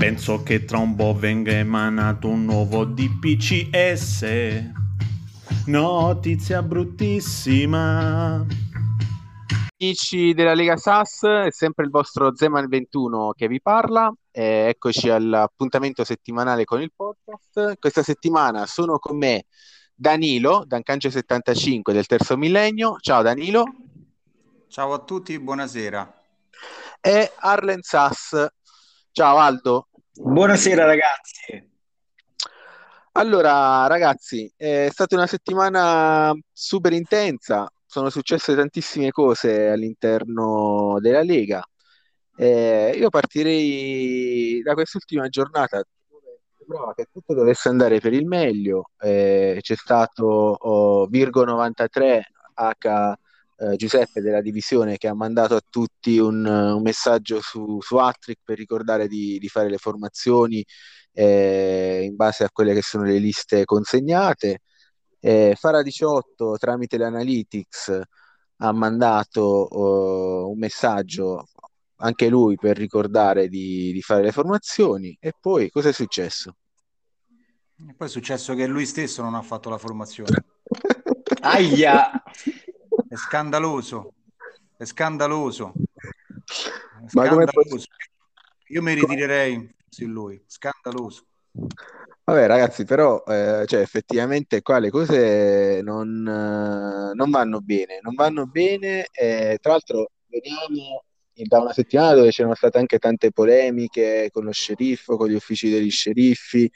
Penso che tra un po' venga emanato un nuovo DPCS. Notizia bruttissima. Amici della Lega SAS, è sempre il vostro Zeman 21 che vi parla. Eh, eccoci all'appuntamento settimanale con il podcast. Questa settimana sono con me Danilo, Dancange75 del terzo millennio. Ciao Danilo. Ciao a tutti, buonasera. E Arlen Sass. Ciao Aldo. Buonasera ragazzi. Allora ragazzi, è stata una settimana super intensa, sono successe tantissime cose all'interno della Lega. Eh, io partirei da quest'ultima giornata dove che tutto dovesse andare per il meglio. Eh, c'è stato oh, Virgo 93 H eh, Giuseppe della divisione che ha mandato a tutti un, un messaggio su, su Attrick per ricordare di, di fare le formazioni eh, in base a quelle che sono le liste consegnate. Eh, Fara 18 tramite l'Analytics ha mandato uh, un messaggio anche lui per ricordare di, di, fare le formazioni e poi cosa è successo? E poi è successo che lui stesso non ha fatto la formazione. Aia! È scandaloso, è scandaloso. È Ma come scandaloso. Io mi ritirerei su lui, scandaloso. Vabbè, ragazzi, però eh, cioè, effettivamente qua le cose non, eh, non vanno bene, non vanno bene. Eh, tra l'altro, veniamo da una settimana dove c'erano state anche tante polemiche con lo sceriffo, con gli uffici degli sceriffi,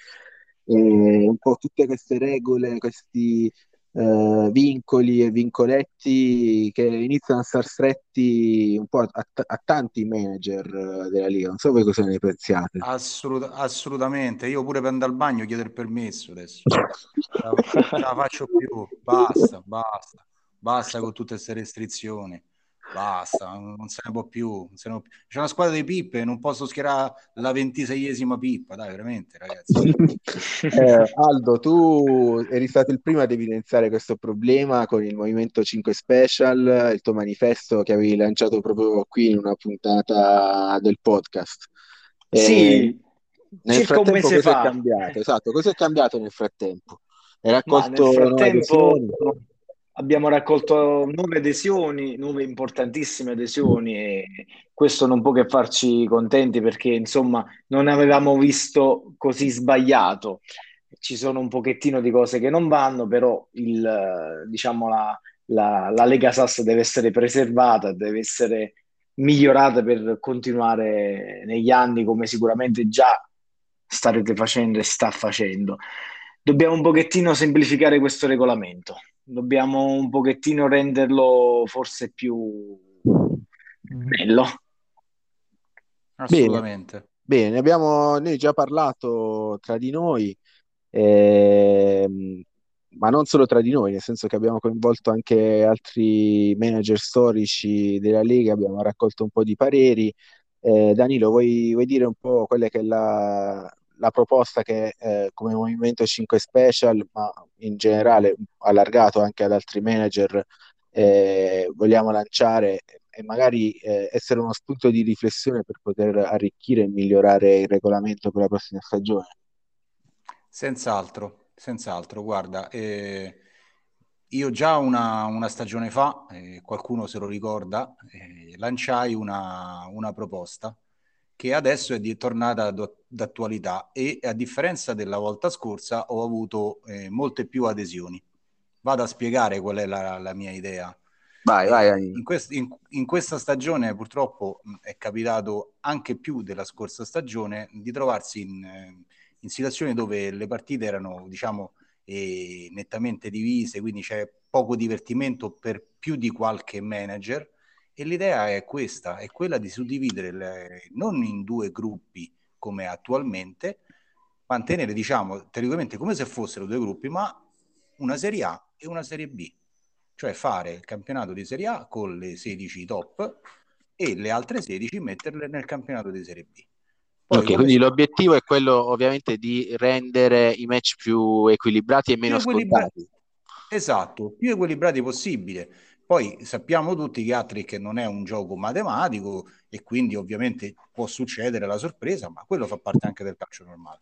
un po' tutte queste regole, questi eh, vincoli e vincoletti che iniziano a star stretti un po' a, a, tanti manager eh, della Liga. Non so voi cosa ne pensiate. Assolut- assolutamente, io pure per andare al bagno chiedo il permesso adesso. Non ce la faccio più, basta, basta, basta con tutte queste restrizioni basta, non se ne può più. Se ne può più. C'è una squadra di pippe, non posso schierare la ventiseiesima pippa, dai, veramente, ragazzi. eh, Aldo, tu eri stato il primo ad evidenziare questo problema con il Movimento 5 Special, il tuo manifesto che avevi lanciato proprio qui in una puntata del podcast. Eh, sì, nel circa un mese fa. È cambiato? Esatto, cosa è cambiato nel frattempo? Hai raccolto nel frattempo abbiamo raccolto nuove adesioni, nuove importantissime adesioni e questo non può che farci contenti perché insomma non avevamo visto così sbagliato. Ci sono un pochettino di cose che non vanno, però il, diciamo la, la, la Lega Sass deve essere preservata, deve essere migliorata per continuare negli anni come sicuramente già starete facendo e sta facendo. Dobbiamo un pochettino semplificare questo regolamento dobbiamo un pochettino renderlo forse più bello. Assolutamente. Bene, bene abbiamo noi già parlato tra di noi, ehm, ma non solo tra di noi, nel senso che abbiamo coinvolto anche altri manager storici della Lega, abbiamo raccolto un po' di pareri. Eh, Danilo, vuoi, vuoi dire un po' quella che è la, la proposta che eh, come Movimento 5 Special, ma in generale allargato anche ad altri manager, eh, vogliamo lanciare e magari eh, essere uno spunto di riflessione per poter arricchire e migliorare il regolamento per la prossima stagione. Senz'altro, senz'altro. Guarda, eh, io già una, una stagione fa, eh, qualcuno se lo ricorda, eh, lanciai una, una proposta che adesso è di, tornata d'attualità e a differenza della volta scorsa ho avuto eh, molte più adesioni. Vado a spiegare qual è la, la mia idea. Vai, vai. In, quest, in, in, questa stagione purtroppo è capitato anche più della scorsa stagione di trovarsi in, in situazioni dove le partite erano, diciamo, eh, nettamente divise, quindi c'è poco divertimento per più di qualche manager e l'idea è questa, è quella di suddividere le, non in due gruppi come attualmente, mantenere, diciamo, teoricamente come se fossero due gruppi, ma una Serie A e una Serie B. Cioè fare il campionato di Serie A con le 16 top e le altre 16 metterle nel campionato di Serie B. Poi, ok, quindi l'obiettivo è quello ovviamente di rendere i match più equilibrati e meno più scontati. Esatto, più equilibrati possibile Poi sappiamo tutti che Hattrick non è un gioco matematico e quindi ovviamente può succedere la sorpresa, ma quello fa parte anche del calcio normale.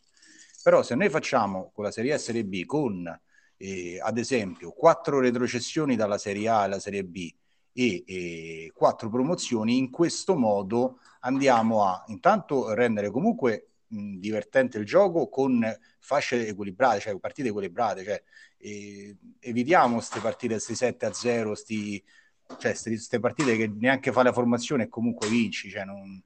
Però se noi facciamo con la Serie A e Serie B con, eh, ad esempio, quattro retrocessioni dalla Serie A alla Serie B e quattro promozioni, in questo modo andiamo a intanto rendere comunque divertente il gioco con fasce equilibrate, cioè partite equilibrate, cioè eh, evitiamo queste partite, questi 7 a 0, sti, cioè queste partite che neanche fa la formazione e comunque vinci, cioè non,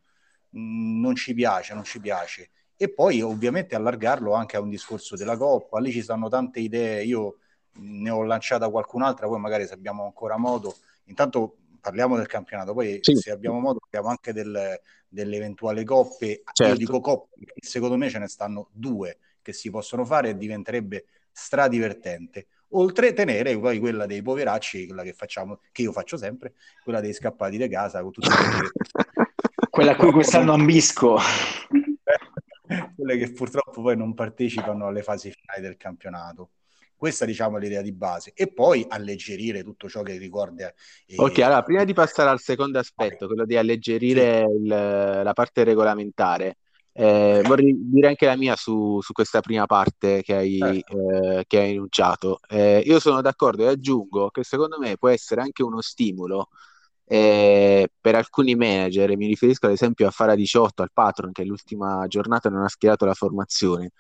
non ci piace, non ci piace. E poi ovviamente allargarlo anche a un discorso della Coppa, lì ci stanno tante idee, io ne ho lanciata qualcun'altra, poi magari se abbiamo ancora modo, intanto parliamo del campionato, poi sì. se abbiamo modo parliamo anche del, delle eventuali coppe, certo. io dico coppe, perché secondo me ce ne stanno due che si possono fare e diventerebbe stradivertente. Oltre a tenere poi quella dei poveracci, quella che facciamo, che io faccio sempre, quella dei scappati di casa con tutti quella a cui quest'anno ambisco. quelle che purtroppo poi non partecipano alle fasi finali del campionato. Questa diciamo è l'idea di base e poi alleggerire tutto ciò che ricorda. Eh... Ok, allora prima di passare al secondo aspetto, okay. quello di alleggerire sì. il, la parte regolamentare, eh, vorrei dire anche la mia su, su questa prima parte che hai, certo. eh, che hai enunciato. Eh, io sono d'accordo e aggiungo che secondo me può essere anche uno stimolo eh, per alcuni manager, mi riferisco ad esempio a Fara 18, al patron che l'ultima giornata non ha schierato la formazione,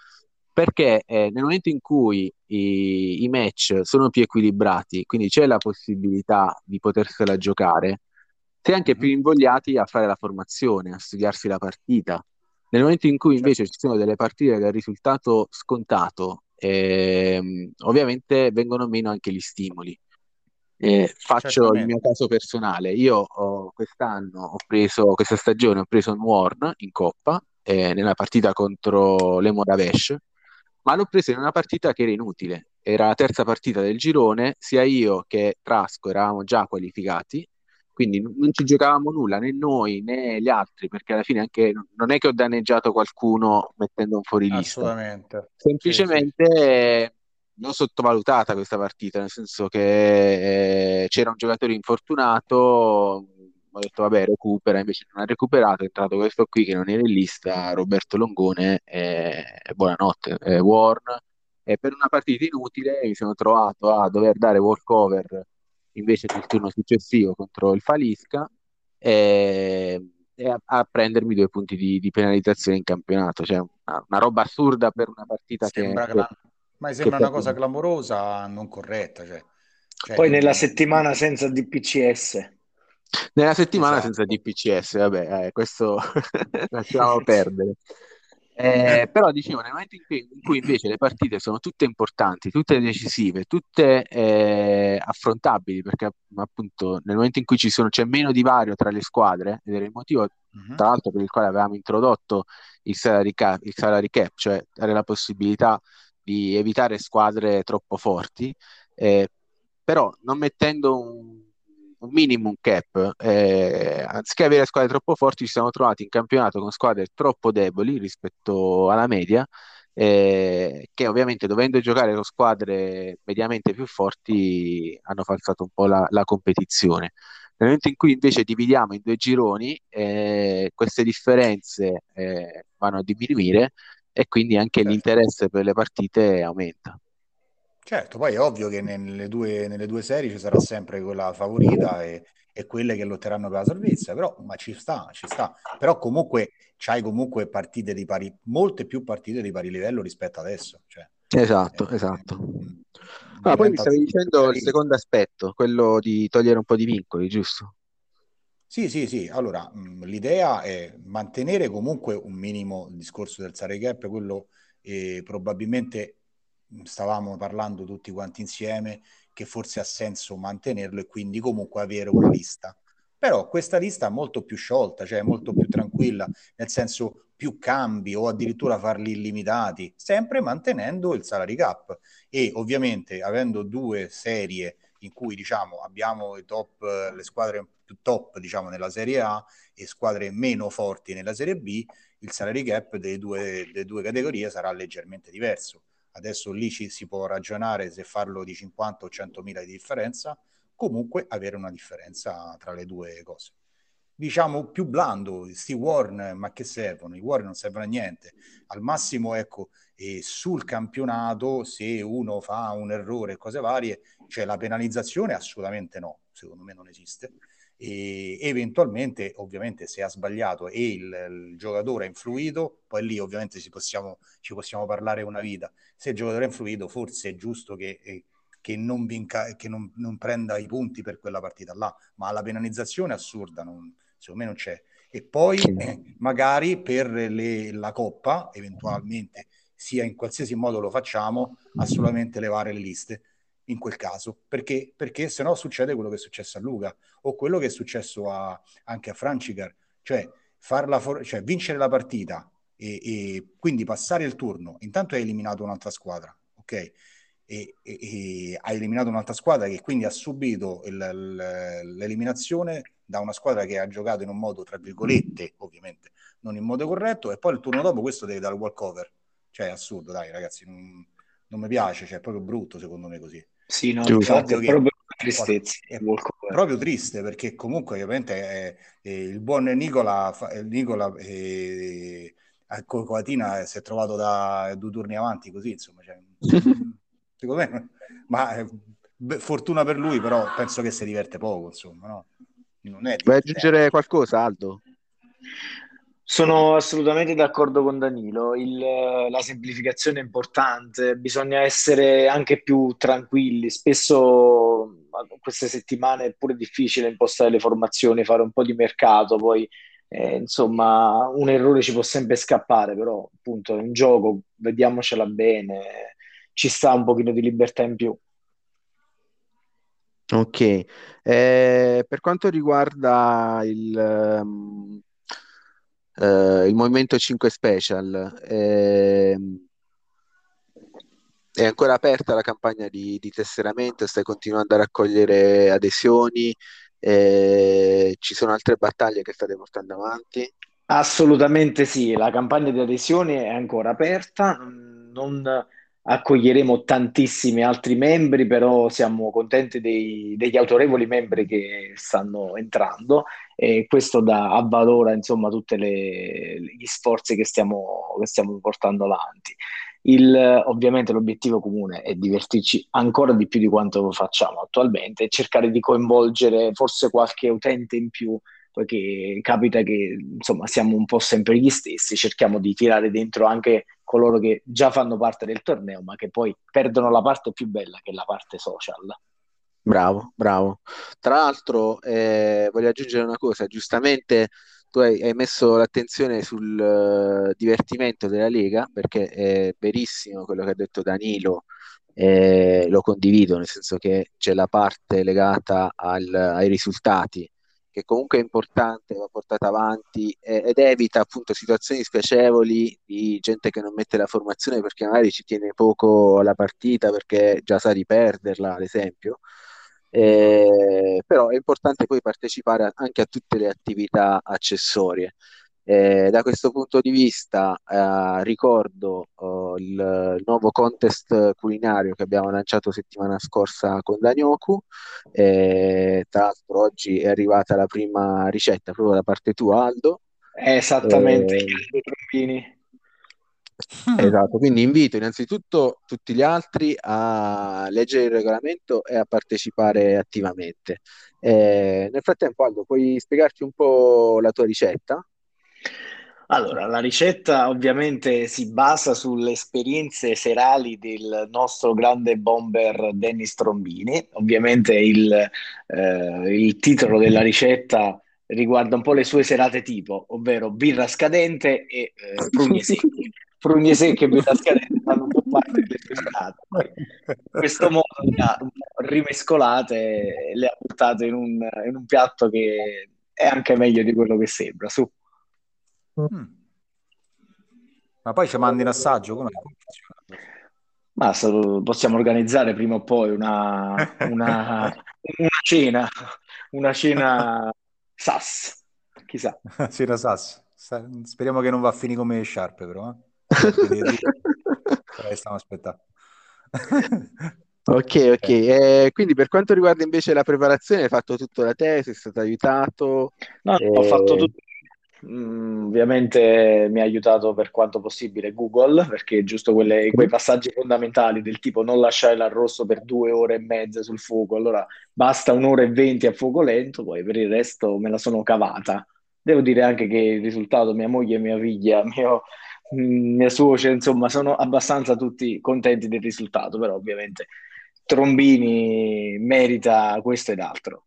perché eh, nel momento in cui i, i, match sono più equilibrati, quindi c'è la possibilità di potersela giocare, si è anche più mm-hmm. invogliati a fare la formazione, a studiarsi la partita nel momento in cui invece ci sono delle partite del risultato scontato, ehm, ovviamente vengono meno anche gli stimoli. Eh, faccio il mio caso personale. Io ho, quest'anno ho preso, questa stagione ho preso un Warn in coppa eh, nella partita contro le Moravesh, ma l'ho preso in una partita che era inutile. Era la terza partita del girone, sia io che Trasco eravamo già qualificati quindi non ci giocavamo nulla né noi né gli altri, perché alla fine anche non è che ho danneggiato qualcuno mettendo un fuorilista. Assolutamente. Semplicemente sì, sì. l'ho sottovalutata questa partita, nel senso che eh, c'era un giocatore infortunato, ho detto vabbè recupera, invece non ha recuperato, è entrato questo qui che non era in lista, Roberto Longone, e, e buonanotte, e Warn. E per una partita inutile mi sono trovato a dover dare walkover invece nel turno successivo contro il Falisca e, e a, a, prendermi due punti di, di, penalizzazione in campionato. Cioè una, una, roba assurda per una partita sembra che... Cla- ma sembra una cosa clamorosa, non corretta. Cioè. Cioè, Poi nella settimana senza DPCS. Nella settimana esatto. senza DPCS, vabbè, eh, questo lasciamo perdere. Eh, però dicevo, nel momento in cui, in cui, invece le partite sono tutte importanti, tutte decisive, tutte eh, affrontabili, perché appunto nel momento in cui ci sono, c'è meno divario tra le squadre, ed era il motivo uh-huh. tra l'altro per il quale avevamo introdotto il salary, cap, il salary cap, cioè dare la possibilità di evitare squadre troppo forti, eh, però non mettendo un un minimum cap, eh, anziché avere squadre troppo forti, ci siamo trovati in campionato con squadre troppo deboli rispetto alla media, eh, che ovviamente dovendo giocare con squadre mediamente più forti hanno falsato un po' la, la competizione. Nel momento in cui invece dividiamo in due gironi, eh, queste differenze eh, vanno a diminuire e quindi anche certo. l'interesse per le partite aumenta. Certo, poi è ovvio che nelle due, nelle due serie ci sarà sempre quella favorita e, e, quelle che lotteranno per la salvezza, però ma ci sta, ci sta. Però comunque c'hai comunque partite di pari, molte più partite di pari livello rispetto adesso. Cioè, esatto, eh, esatto. Eh, ah, poi mi stavi dicendo il secondo aspetto, quello di togliere un po' di vincoli, giusto? Sì, sì, sì. Allora, mh, l'idea è mantenere comunque un minimo il discorso del salary cap, quello eh, probabilmente stavamo parlando tutti quanti insieme che forse ha senso mantenerlo e quindi comunque avere una lista. Però questa lista è molto più sciolta, cioè molto più tranquilla, nel senso più cambi o addirittura farli illimitati, sempre mantenendo il salary cap e ovviamente avendo due serie in cui diciamo abbiamo top, le squadre più top diciamo nella serie A e squadre meno forti nella serie B, il salary cap delle due, delle due categorie sarà leggermente diverso Adesso lì ci si può ragionare se farlo di 50 o 100 mila di differenza, comunque avere una differenza tra le due cose. Diciamo più blando, sti Warren, ma che servono? I Warren non servono a niente. Al massimo, ecco, e sul campionato, se uno fa un errore e cose varie, cioè la penalizzazione assolutamente no, secondo me non esiste. E eventualmente, ovviamente, se ha sbagliato e il, il giocatore ha influito, poi lì ovviamente ci possiamo, ci possiamo parlare una vita. Se il giocatore ha influito, forse è giusto che, eh, che, non, vinca, che non, non, prenda i punti per quella partita là, ma la penalizzazione assurda, non, secondo me non c'è. E poi eh, magari per le, la coppa, eventualmente, sia in qualsiasi modo lo facciamo, assolutamente levare le liste in quel caso, perché, perché se no succede quello che è successo a Luca o quello che è successo a, anche a Francicar, cioè, for- cioè vincere la partita e, e, quindi passare il turno, intanto hai eliminato un'altra squadra, ok? E, e, e hai eliminato un'altra squadra che quindi ha subito il, il, l'eliminazione da una squadra che ha giocato in un modo, tra virgolette, ovviamente, non in modo corretto, e poi il turno dopo questo deve dare il walkover. Cioè, è assurdo, dai, ragazzi, non, non mi piace, cioè, è proprio brutto secondo me così. Sì, no, infatti è proprio tristezza. È proprio triste perché comunque ovviamente è, è il buon Nicola, Nicola è, a Coatina si è trovato da due turni avanti così, insomma, cioè, secondo me, ma beh, fortuna per lui, però penso che si diverte poco, insomma, no? Non è Vuoi aggiungere qualcosa, Aldo? Sono assolutamente d'accordo con Danilo, Il, la semplificazione è importante, bisogna essere anche più tranquilli, spesso queste settimane è pure difficile impostare le formazioni, fare un po' di mercato, poi eh, insomma un errore ci può sempre scappare, però appunto è un gioco, vediamocela bene, ci sta un pochino di libertà in più. Ok, eh, per quanto riguarda il... Eh, il Movimento 5 Special. Eh, è ancora aperta la campagna di, di, tesseramento, stai continuando a raccogliere adesioni, eh, ci sono altre battaglie che state portando avanti? Assolutamente sì, la campagna di adesioni è ancora aperta, non accoglieremo tantissimi altri membri, però siamo contenti dei, degli autorevoli membri che stanno entrando e questo dà, avvalora insomma tutti gli sforzi che stiamo, che stiamo portando avanti. Il, ovviamente l'obiettivo comune è divertirci ancora di più di quanto facciamo attualmente e cercare di coinvolgere forse qualche utente in più poiché capita che insomma siamo un po' sempre gli stessi, cerchiamo di tirare dentro anche coloro che già fanno parte del torneo, ma che poi perdono la parte più bella, che è la parte social. Bravo, bravo. Tra l'altro, eh, voglio aggiungere una cosa, giustamente tu hai, hai messo l'attenzione sul uh, divertimento della Lega, perché è verissimo quello che ha detto Danilo, eh, lo condivido, nel senso che c'è la parte legata al, ai risultati che comunque è importante, va portata avanti eh, ed evita appunto situazioni spiacevoli di gente che non mette la formazione perché magari ci tiene poco alla partita perché già sa di perderla, ad esempio. Eh, però è importante poi partecipare anche a tutte le attività accessorie. Eh, da questo punto di vista eh, ricordo oh, il nuovo contest culinario che abbiamo lanciato settimana scorsa con Danioku. Eh, tra l'altro oggi è arrivata la prima ricetta proprio da parte tua Aldo. Esattamente, eh, i trombini. Esatto, quindi invito innanzitutto tutti gli altri a leggere il regolamento e a partecipare attivamente. Eh, nel frattempo, Aldo, puoi spiegarci un po' la tua ricetta? Allora, la ricetta ovviamente si basa sulle esperienze serali del nostro grande bomber Dennis Trombini. Ovviamente il, eh, il titolo della ricetta riguarda un po' le sue serate tipo, ovvero birra scadente e eh, prugne secche. prugne secche e birra scadente fanno un po' parte delle sue serate. In questo modo le ha rimescolate e le ha buttate in un, in un piatto che è anche meglio di quello che sembra. Su. Mm. Ma poi ci mandi in assaggio? Come Ma possiamo organizzare prima o poi una, una, una cena, una cena SAS, chissà. cena SAS. Speriamo che non va a finire come Sharp, però. Eh? stiamo aspettando. Ok, ok. Eh, quindi per quanto riguarda invece la preparazione, hai fatto tutto da te, sei stato aiutato? No, ho fatto Eh, tutto. Mm, ovviamente mi ha aiutato per quanto possibile Google, perché giusto quelle- quei passaggi fondamentali del tipo non lasciare l'arrosto per due ore e mezza sul fuoco, allora basta un'ora e venti a fuoco lento, poi per il resto me la sono cavata. Devo dire anche che il risultato, mia moglie, mia figlia, mio, mia suocera, insomma, sono abbastanza tutti contenti del risultato, però ovviamente Trombini merita questo ed altro.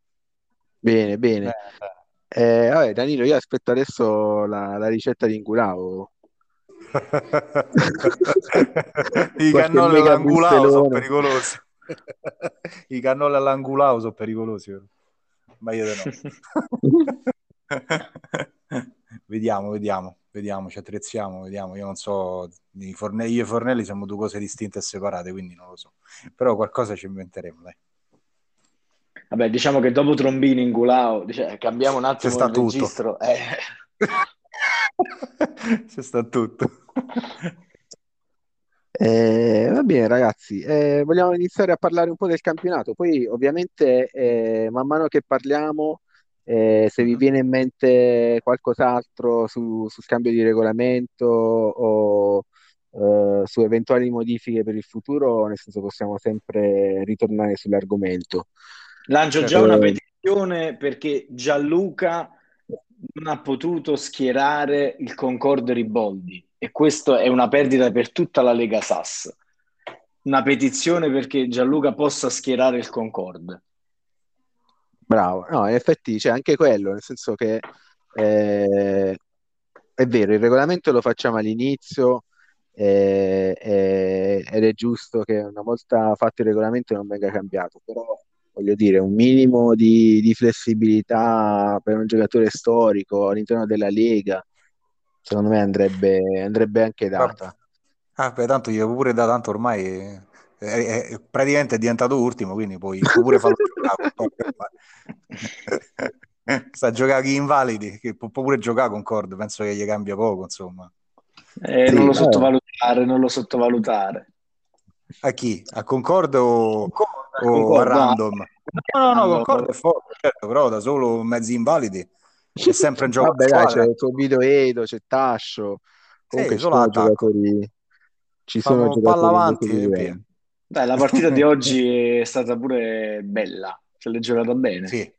Bene, bene. Bene, bene. Eh, vabbè, Danilo, io aspetto adesso la, la ricetta di Ingulao. I cannoli all'angulao sono pericolosi. I cannoli all'angulao sono pericolosi. Meglio di no. Vediamo, vediamo, vediamo, ci attrezziamo, vediamo. Io non so, i fornelli, io e i fornelli siamo due cose distinte e separate, quindi non lo so. Però qualcosa ci inventeremo, dai. Vabbè, diciamo che dopo Trombini in Gulao, dice- cambiamo un C'è attimo sta il tutto. registro. eh. C'è sta tutto. Eh, va bene, ragazzi, eh, vogliamo iniziare a parlare un po' del campionato. Poi, ovviamente, eh, man mano che parliamo, eh, se vi viene in mente qualcos'altro su, su scambio di regolamento o eh, su eventuali modifiche per il futuro, nel senso possiamo sempre ritornare sull'argomento. Lancio già Certo. una Eh, petizione perché Gianluca non ha potuto schierare il Concorde Riboldi e questo è una perdita per tutta la Lega Sass. Una petizione perché Gianluca possa schierare il Concorde. Bravo, no, in effetti c'è anche quello, nel senso che eh, è vero, il regolamento lo facciamo all'inizio eh, eh, ed è giusto che una volta fatto il regolamento non venga cambiato, però voglio dire, un minimo di, di flessibilità per un giocatore storico all'interno della Lega, secondo me andrebbe, andrebbe anche data. Ah, beh, tanto io pure da tanto ormai è, è- è- praticamente è diventato ultimo, quindi puoi, puoi pure farlo giocare. Sta a giocare chi invalidi, che può pure giocare con Cord, penso che gli cambia poco, insomma. Eh, Sì, non lo eh, sottovalutare, non lo sottovalutare. A chi? A Concord o, o a Concordo, no, random? No, no, no, random. Concord è forte, certo, però da solo mezzi invalidi è sempre un gioco Vabbè, dai, c'è il tuo Vito Edo, c'è Tascio, comunque Sì, ci solo sono giocatori, ci sono giocatori avanti. Dai, la partita di oggi è stata pure bella, se l'è giocata bene. Sì,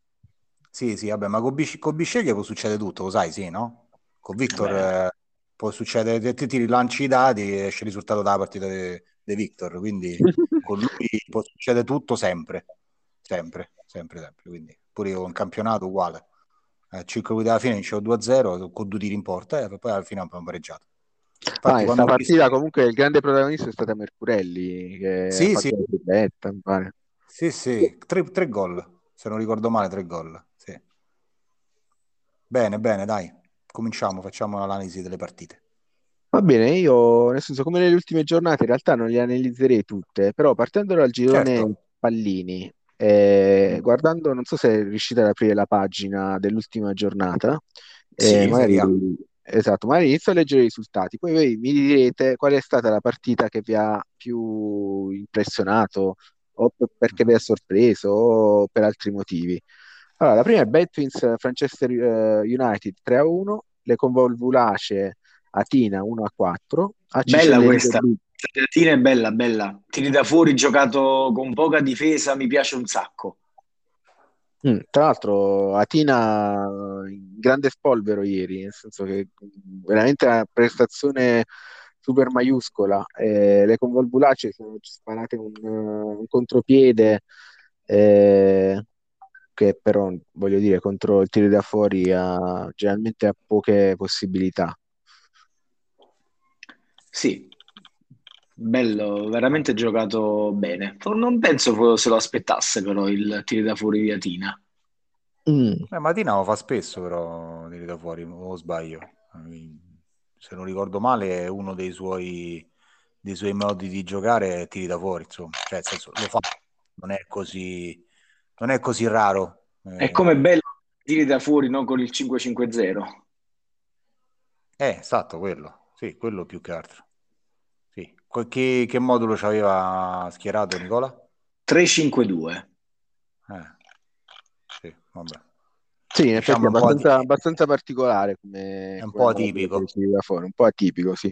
sì, sì, vabbè, ma con, con Bisceglie può succedere tutto, lo sai, sì, no? Con Victor eh, può succedere, te ti rilanci i dati e esce il risultato della partita di Victor, quindi con lui può succedere tutto sempre, sempre, sempre, sempre, quindi pure io in campionato uguale. Eh, 5 minuti alla fine vincevo 2-0 con due tiri in porta e poi alla fine abbiamo pareggiato. Ah, Infatti in quando sta ho visto partita che... comunque il grande protagonista è stata Mercurelli, che Sì, sì, tripletta, mi pare. sì, sì, tre, tre gol, se non ricordo male, tre gol, sì. Bene, bene, dai, cominciamo, facciamo l'analisi delle partite. Va bene, io nel senso come nelle ultime giornate in realtà non le analizzerei tutte, però partendo dal girone Certo. pallini, eh, Mm. guardando, non so se riuscite ad aprire la pagina dell'ultima giornata, eh, Sì, magari, Serie A. esatto, magari inizio a leggere i risultati, poi voi mi direte qual è stata la partita che vi ha più impressionato, o per- perché vi ha sorpreso, o per altri motivi. Allora, la prima è Betwins Manchester eh, United 3-1, le convolvulace Atina 1-4, ACC Bella Lecce questa. La Latina è bella, bella. Tiri da fuori, giocato con poca difesa, mi piace un sacco. Mm, tra l'altro Atina in grande spolvero ieri, nel senso che mm, veramente una prestazione super maiuscola. Eh, le convolvulace sono sparate un, eh, un contropiede eh, che però, voglio dire, contro il tiro da fuori ha, generalmente ha poche possibilità. Sì, bello, veramente giocato bene. Non penso se lo aspettasse però il tiri da fuori di Atina. Mm. Eh, Matina lo fa spesso, però, tiri da fuori, o sbaglio. Se non ricordo male, è uno dei suoi, dei suoi modi di giocare, è tiri da fuori, insomma. Cioè, nel senso, lo fa, non è così, non è così raro. È Eh, come bello tiri da fuori, non con il 5-5-0. eh, esatto, quello. Sì, quello più che altro. Sì. Che, che modulo ci aveva schierato Nicola? 3-5-2. Eh. Sì, vabbè. Sì, in effetti Diciamo è po' abbastanza, abbastanza particolare come, È un come po' atipico. un po' atipico, sì.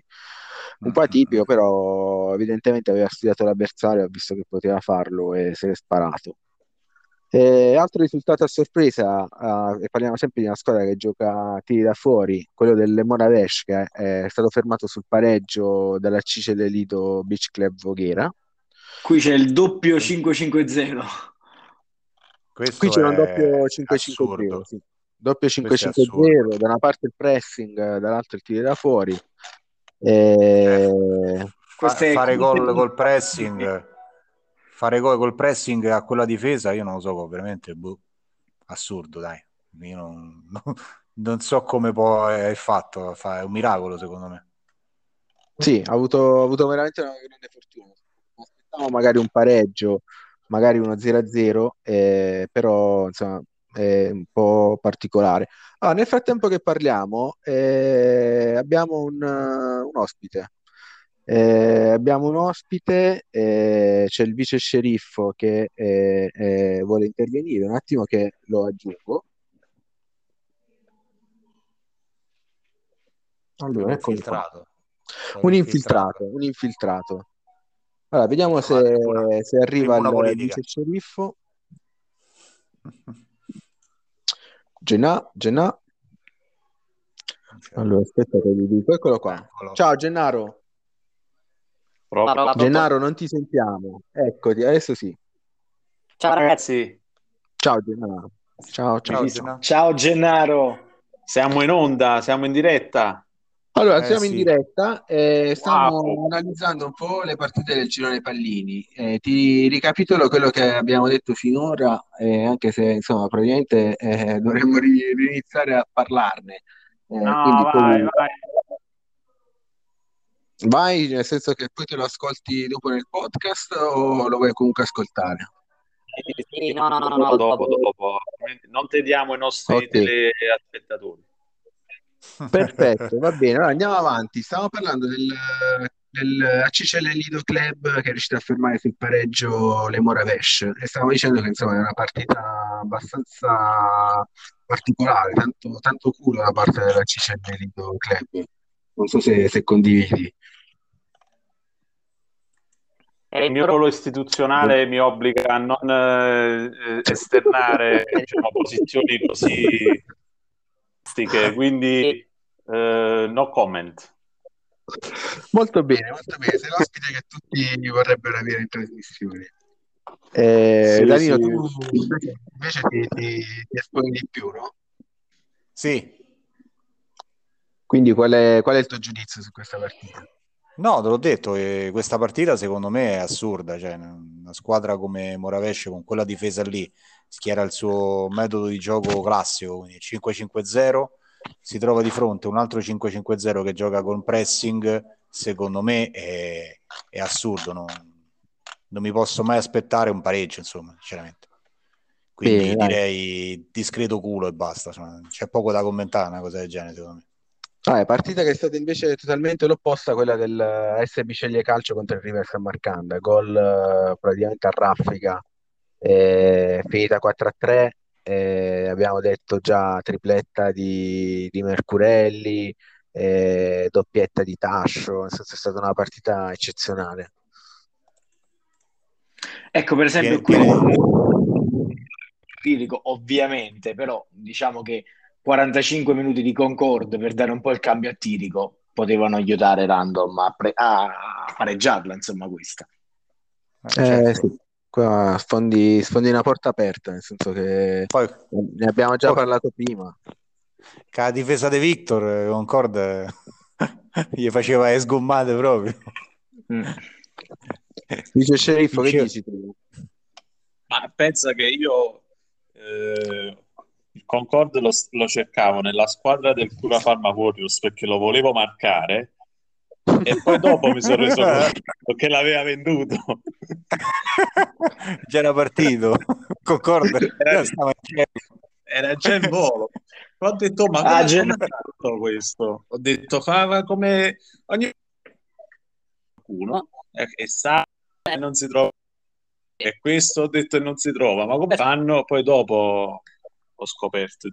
Un po' Mm, mm, atipico, mm. però evidentemente aveva studiato l'avversario, ha visto che poteva farlo e se l'è sparato. E altro risultato a sorpresa, eh, e parliamo sempre di una squadra che gioca tiri da fuori, quello del Moravesh, che è stato fermato sul pareggio dalla Cicele Lido Beach Club Voghera. Qui c'è il doppio 5-5-0. Questo Qui c'è un doppio 5-5-0, assurdo. sì. Doppio Questo è 5-5-0, assurdo. da una parte il pressing, dall'altra il tiro da fuori. E... Fa- Queste fare gol col pressing, fare gol col pressing a quella difesa, io non lo so, veramente boh, assurdo, dai. Io non, non- non so come poi è fatto, fa- è un miracolo secondo me. Sì, ha avuto, ha avuto veramente una grande fortuna. Aspettavo magari un pareggio, magari uno 0-0, eh, però insomma è un po' particolare. Ah, nel frattempo che parliamo, eh, abbiamo un, un ospite. Eh, abbiamo un ospite, eh, c'è il vice sceriffo che eh, eh, vuole intervenire. Un attimo che lo aggiungo. Allora, qua. infiltrato. Un infiltrato, un infiltrato. Allora, vediamo se, buona- se arriva il vice sceriffo. Genà, Genà. Allora, aspetta che gli dico. Eccolo qua. Eccolo. Ciao Gennaro. Pronto? Gennaro, non ti sentiamo. Eccoti, adesso sì. Ciao ragazzi, Ciao Gennaro. Ciao, ciao. Ciao, Gennaro. Ciao Gennaro. siamo in onda, siamo in diretta. Allora, Eh, siamo in sì. diretta e stiamo Wow. analizzando un po' le partite del girone pallini. Eh, ti ricapitolo quello che abbiamo detto finora, eh, anche se insomma praticamente eh, dovremmo ri- riniziare a parlarne. Eh, No, vai, poi vai. Vai, nel senso che poi te lo ascolti dopo nel podcast o lo vuoi comunque ascoltare? Sì, sì, no, no, no, no, dopo, dopo. Non tediamo i nostri Ok. telespettatori. Perfetto, va bene. Allora andiamo avanti. Stiamo parlando del, del ACCL Lido Club che è riuscito a fermare sul pareggio le Moravesh e stavamo dicendo che insomma è una partita abbastanza particolare, tanto, tanto culo da parte dell'ACCL Lido Club. Non so se, se condividi. E il mio ruolo istituzionale mi obbliga a non eh, esternare diciamo, posizioni così drastiche, quindi eh, no comment. Molto bene, molto bene. Sei l'ospite che tutti vorrebbero avere in trasmissione. Eh, Sì, Danilo, sì. tu invece, invece ti, ti, ti esponi di più, no? Sì, Quindi qual è, qual è il tuo giudizio su questa partita? no, te l'ho detto, eh, questa partita secondo me è assurda, cioè una squadra come Moravesce con quella difesa lì schiera il suo metodo di gioco classico, quindi 5-5-0, si trova di fronte un altro 5-5-0 che gioca con pressing, secondo me è, è assurdo, non, non mi posso mai aspettare un pareggio, insomma, sinceramente. Quindi dai. direi discreto culo e basta, insomma, c'è poco da commentare una cosa del genere, secondo me. Ah, è partita che è stata invece totalmente l'opposta a quella del SB Sceglie Calcio contro il River San Marcanda, gol eh, praticamente a raffica, eh, finita 4-3, eh, abbiamo detto già tripletta di, di Mercurelli, eh, doppietta di Tascio, nel senso è stata una partita eccezionale. Ecco, per esempio, qui ovviamente, però diciamo che 45 minuti di Concord per dare un po' il cambio a Tirico potevano aiutare Random a, pre- a pareggiarla, insomma, questa. Eh, certo. sì, qua sfondi, sfondi una porta aperta, nel senso che Poi ne abbiamo già Poi- parlato prima. Che la difesa di Victor eh, Concord eh, gli faceva le sgommate proprio. Mm. Dice sceriffo, che dici tu? Ma pensa che io eh, Concord lo, lo cercavo nella squadra del Cura Pharma Warriors perché lo volevo marcare e poi dopo mi sono reso conto che l'aveva venduto. Già era partito. Concord Era-. Era già in volo. Ho detto, ma Ah, come fatto questo? Ho detto, fa come ogni qualcuno e, e sa e non si trova. e questo ho detto e non si trova, ma come fanno? Poi dopo ho scoperto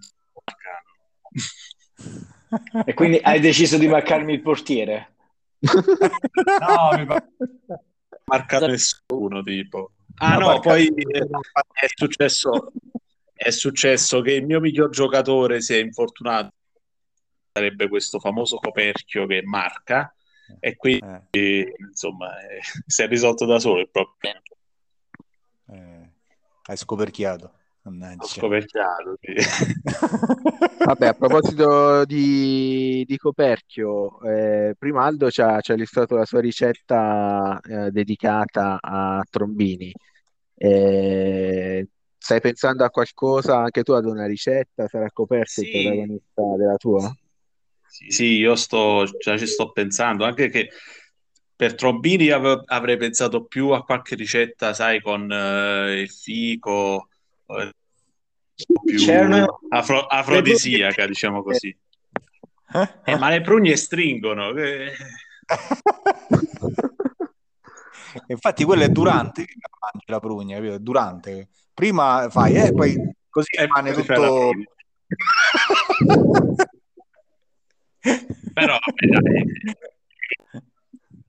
E quindi hai deciso di marcarmi il portiere? no, mi marcato nessuno tipo. Ah no, no poi è successo, è successo che il mio miglior giocatore si è infortunato sarebbe questo famoso coperchio che marca e quindi eh. insomma eh, si è risolto da solo il problema. Eh, hai scoperchiato. Mannaggia. Ho scoperchiato, sì. Vabbè, a proposito di, di coperchio, eh, prima Aldo ci ha, ci ha, illustrato la sua ricetta eh, dedicata a trombini. Eh, stai pensando a qualcosa anche tu ad una ricetta? Sarà coperto sì. il protagonista della tua? Sì, sì, io sto, già ci sto pensando, anche che per trombini av- avrei pensato più a qualche ricetta, sai, con eh, il fico, più C'erano... afro- afrodisiaca, diciamo così. Eh, ma le prugne stringono. Eh. Infatti quello è durante che mangi la prugna, capito? Durante. Prima fai, e eh, poi così rimane tutto... Però vabbè,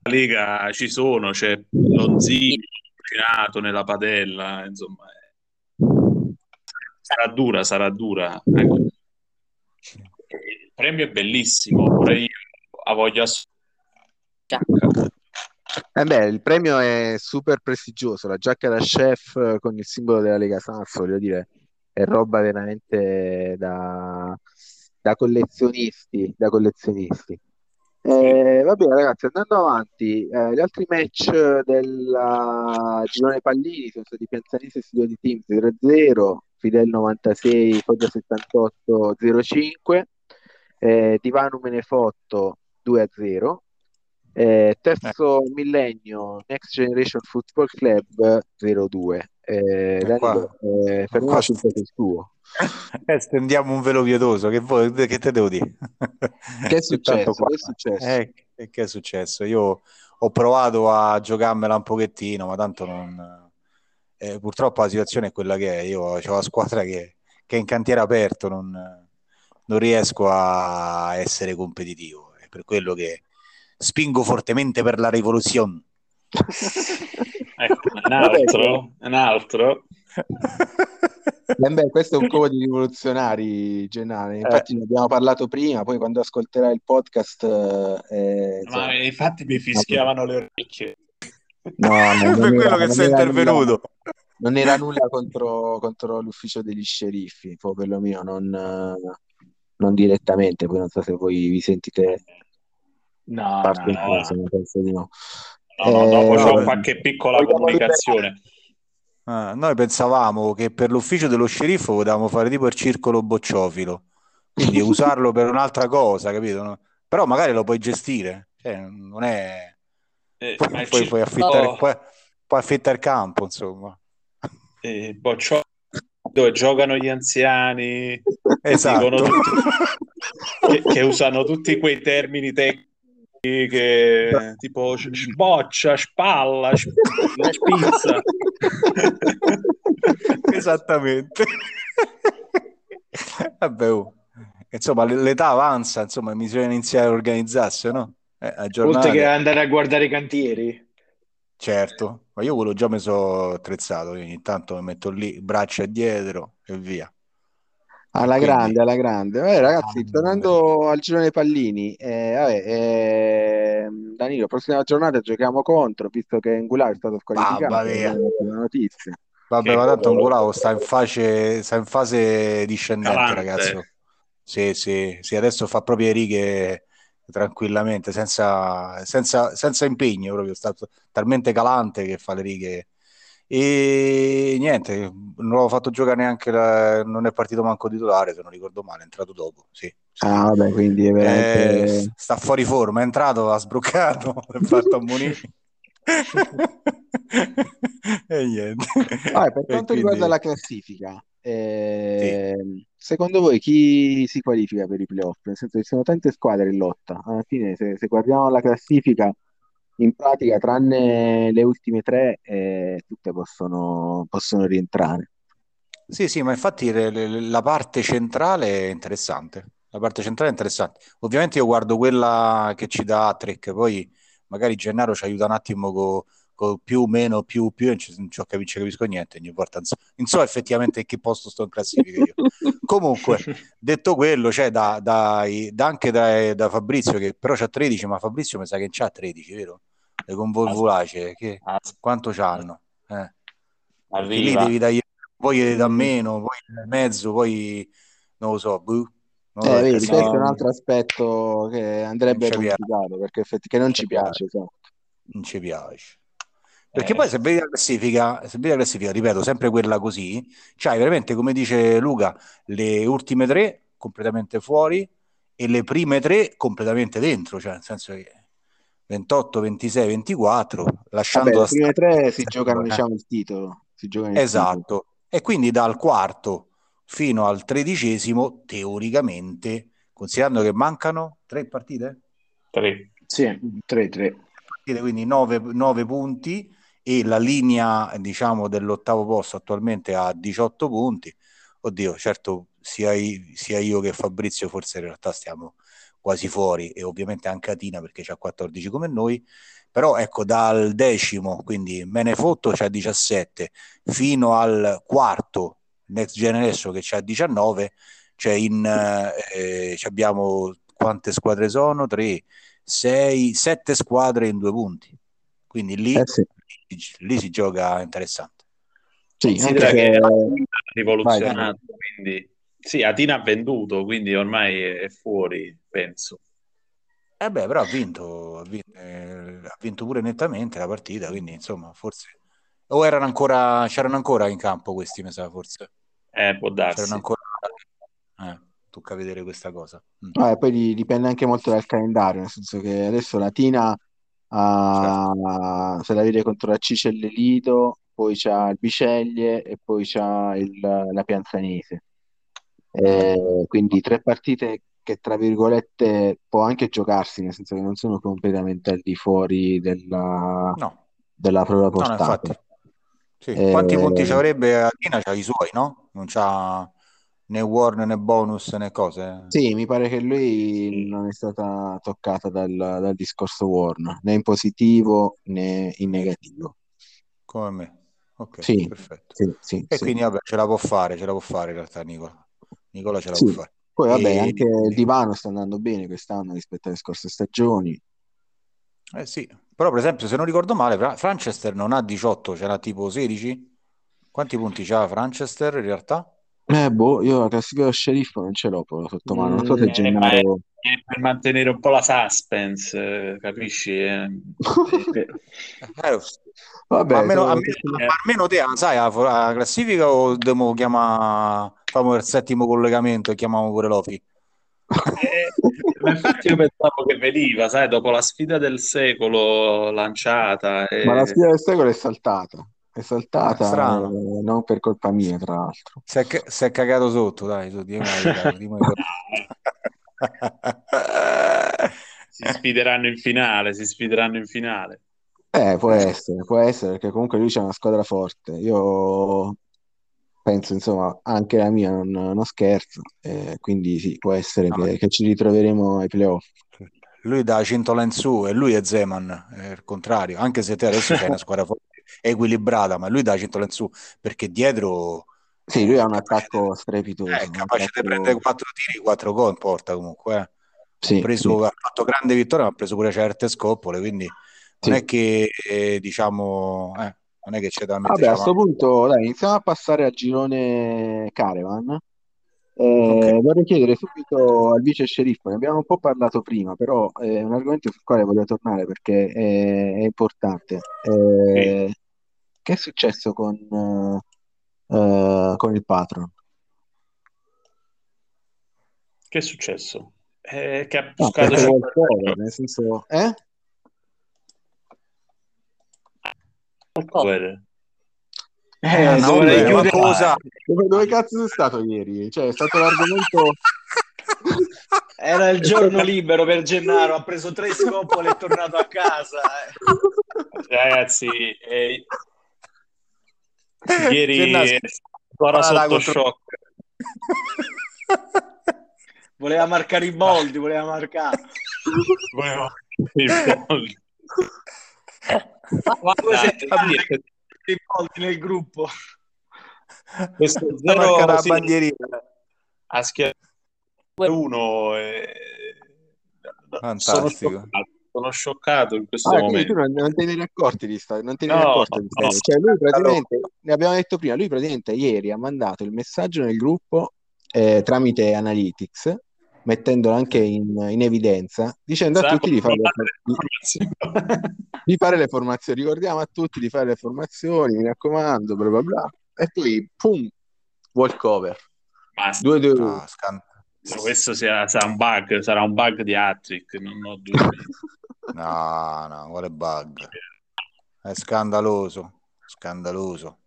la Lega ci sono, c'è lo zio cucinato nella padella, insomma. Sarà dura, sarà dura. Ecco. Il premio è bellissimo, io a voglia eh beh, il premio è super prestigioso, la giacca da chef con il simbolo della Lega Sasso, voglio dire, è roba veramente da, da collezionisti, da collezionisti. Eh, va bene ragazzi, andando avanti, eh, gli altri match del girone Pallini sono stati Pianzanese e Studio di Team 0-0, Fidel 96, Foggia 78 0-5, eh, Divano Menefotto 2-0, eh, terzo millennio Next Generation Football Club 02. Eh, Danilo, eh, un po' sul tuo. Eh, stendiamo un velo pietoso, che, vuoi, che te devo dire? Che è successo? Che è successo? Eh, che è successo? Io ho provato a giocarmela un pochettino, ma tanto non... Eh, purtroppo la situazione è quella che è. Io ho la squadra che, che, è in cantiere aperto, non, non riesco a essere competitivo. È per quello che spingo fortemente per la rivoluzione. ecco, un altro, un altro. Eh beh, questo è un covo di rivoluzionari, Gennale. Eh. Infatti, eh. ne abbiamo parlato prima. Poi, quando ascolterai il podcast, eh, Ma infatti, mi fischiavano le orecchie. No, no per quello che sei intervenuto. Nulla, non era nulla contro, contro, l'ufficio degli sceriffi, poi perlomeno non, non direttamente. Poi non so se voi vi sentite No, parte no, in no. penso di no. No, no, dopo eh, c'è qualche piccola comunicazione. Ah, noi pensavamo che per l'ufficio dello sceriffo potevamo fare tipo il circolo bocciofilo, quindi usarlo per un'altra cosa, capito? No? Però magari lo puoi gestire, cioè, non è... Eh, poi, poi puoi, affittare, oh. puoi, puoi affittare il campo, insomma. Eh, bocciofilo dove giocano gli anziani, esatto. tutti, che, che usano tutti quei termini tecnici che tipo sboccia, spalla, spizza. Esattamente. Vabbè, oh. insomma, l'età avanza, insomma, bisogna iniziare a organizzarsi, no? Eh, Oltre che andare a guardare i cantieri. Certo, ma io quello già mi sono attrezzato, ogni tanto mi metto lì, braccia dietro e via. Alla Quindi... grande, alla grande. Vabbè, ragazzi, ah, tornando al girone pallini, eh, vabbè, eh, Danilo, prossima giornata giochiamo contro, visto che Angulare è stato squalificato. Ah, è una notizia. Vabbè, ma tanto Angulao sta in, fase, sta in fase discendente, Calante. ragazzo. Sì, sì, sì, adesso fa proprio righe tranquillamente, senza, senza, senza impegno, proprio, sta talmente calante che fa le righe e niente, non l'ho fatto giocare neanche, la... non è partito manco titolare, se non ricordo male, è entrato dopo, sì. sì. Ah, vabbè, quindi è veramente... eh, sta fuori forma, è entrato, ha sbroccato, è fatto ammonire. e niente. Vabbè, per quanto quindi... riguarda la classifica, eh, sì. secondo voi chi si qualifica per i playoff? Nel senso che ci sono tante squadre in lotta. Alla fine, se, se guardiamo la classifica, in pratica, tranne le ultime tre, eh, tutte possono, possono rientrare. Sì, sì, ma infatti le- le- la parte centrale è interessante. La parte centrale è interessante. Ovviamente io guardo quella che ci dà Trek, poi magari Gennaro ci aiuta un attimo con più, meno, più, più, non ci, non ci ho capi- ci capisco niente. Non importa, non so, effettivamente in che posto sto in classifica io. Comunque, detto quello, c'è da, da- da- anche da, da Fabrizio, che però c'ha 13, ma Fabrizio mi sa che c'ha 13, vero? Le convolvulacee, che quanto c'hanno? Eh. Perché lì Arriva. devi dargli, poi dà meno, poi mezzo, poi non lo so, boh. Lo Eh, vedi, questo è un altro aspetto che andrebbe modificato, perché effetti- che non non ci piace, piace, esatto. non ci piace. Perché Eh, poi se vedi la classifica, se vedi la classifica, ripeto, sempre quella così, c'hai veramente, come dice Luca, le ultime tre completamente fuori e le prime tre completamente dentro, cioè nel senso che 28, 26, 24, Vabbè, lasciando le da prime tre si giocano, eh. diciamo, il titolo. Si giocano il titolo. Esatto. E quindi dal quarto fino al tredicesimo, teoricamente, considerando che mancano tre partite, tre. Sì, 3-3. partite, quindi nove, nove punti e la linea, diciamo, dell'ottavo posto attualmente ha 18 punti. Oddio, certo, sia, i- sia io che Fabrizio forse in realtà stiamo quasi fuori e ovviamente anche Atina perché c'ha 14 come noi, però ecco dal decimo, quindi me ne fotto c'ha 17, fino al quarto Next Generation che c'ha 19, cioè in, eh, ci abbiamo quante squadre sono? 3, 6, 7 squadre in due punti. Quindi lì, Eh sì, lì si gioca interessante. sì, Considera anche che vai. rivoluzionato, quindi sì, Atina ha venduto, quindi ormai è è fuori, penso. Eh beh, però ha vinto, ha vinto, eh, ha vinto pure nettamente la partita, quindi insomma, forse... O erano ancora, c'erano ancora in campo questi, mi sa, forse. Eh, può C'erano darsi. ancora... Eh, tocca vedere questa cosa. Mm, Ah, poi di- dipende anche molto dal calendario, nel senso che adesso la Tina certo. ha, se la vede contro la Cicelle Lido, poi c'ha il Biceglie e poi c'ha il- la Pianzanese. Eh, quindi tre partite che tra virgolette può anche giocarsi, nel senso che non sono completamente al di fuori della, No, della propria no, no, portata. infatti. Sì. Quanti punti ci Eh, avrebbe Atina? C'ha i suoi, no? Non c'ha né Warner né bonus né cose. sì, mi pare che lui non è stata toccata dal, dal discorso Warner, né in positivo né in negativo. Come me. Ok, Sì, perfetto. sì, sì, E sì. quindi vabbè, ce la può fare, ce la può fare in realtà Nicola. Nicola ce la può fare. Poi vabbè, E... anche il divano sta andando bene quest'anno rispetto alle scorse stagioni. Eh sì, però per esempio se non ricordo male, Fra- Franchester non ha 18, ce n'ha tipo 16? Quanti punti c'ha Franchester in realtà? Eh, boh, io la classifica dello sceriffo non ce l'ho proprio sotto mano. Non so se Mm, Eh, è, Gennaro... è per mantenere un po' la suspense, eh, capisci? Eh, eh, Eh, Vabbè, almeno, sono- almeno, te la sai la, la classifica o dobbiamo chiamare, famo il settimo collegamento e chiamiamo pure Lofi? Ma infatti io pensavo che veniva, sai, dopo la sfida del secolo lanciata. Ma la sfida del secolo è saltata. È saltata, strano. eh, non per colpa mia, tra l'altro. Si è, ca- si è cagato sotto, dai, su, dimmi verità, dimmi si sfideranno in finale, si sfideranno in finale. Eh, può essere, può essere, perché comunque lui c'è una squadra forte. Io penso, insomma, anche la mia non, non scherzo, eh, quindi sì, può essere No, che, che ci ritroveremo ai playoff. Lui da cintola in su e lui è Zeman, è il contrario, anche se te adesso c'hai una squadra forte, equilibrata, ma lui da cintola in su perché dietro Sì, lui ha un attacco strepitoso, è capace di attacco... prendere quattro tiri, quattro gol in porta comunque. eh. Ha Sì, sì, preso, ha fatto grande vittoria, ma ha preso pure certe scoppole, quindi non sì. è che eh, diciamo, eh, non è che c'è da Vabbè, metterci a questo punto, dai, iniziamo a passare al girone Caravan. Eh, vorrei chiedere subito al vice sceriffo, ne abbiamo un po' parlato prima, però è un argomento sul quale voglio tornare perché è, è importante. Eh, che è successo con, eh, eh, con il patron? Che è successo? Eh, che ha No, buscato perché vuol 50 cover, nel senso, eh? Cover. eh, Ah, no, ma chiudere. cosa? Dove, dove cazzo sei stato ieri? Cioè, è stato l'argomento... Era il giorno libero per Gennaro, ha preso tre scoppole e è tornato a casa. eh. Ragazzi, eh, ieri Gennaro, ancora sotto contro- shock. Voleva marcare i boldi, voleva marcare. Volevo- il gol. Guarda, settimane devo dire, i boldi nel gruppo. questo La zero della sì, bandierina. a schiaffo 1 sono Fantastico. scioccato, sono scioccato in questo Ah, quindi tu momento. non, non te ne eri accorti di sta, non te ne eri No, accorto di sta no. Cioè, lui praticamente, ne abbiamo detto prima, lui praticamente ieri ha mandato il messaggio nel gruppo eh, tramite Analytics, mettendolo anche in, in evidenza, dicendo a Sa tutti di fare, le, di fare le formazioni. Ricordiamo a tutti di fare le formazioni, mi raccomando, bla bla bla. E poi, pum, walkover. Basta. 2-2. No, scan- Questo sia- sarà un bug, sarà un bug di Hattrick, non ho dubbi. no, no, quale bug? È scandaloso, scandaloso.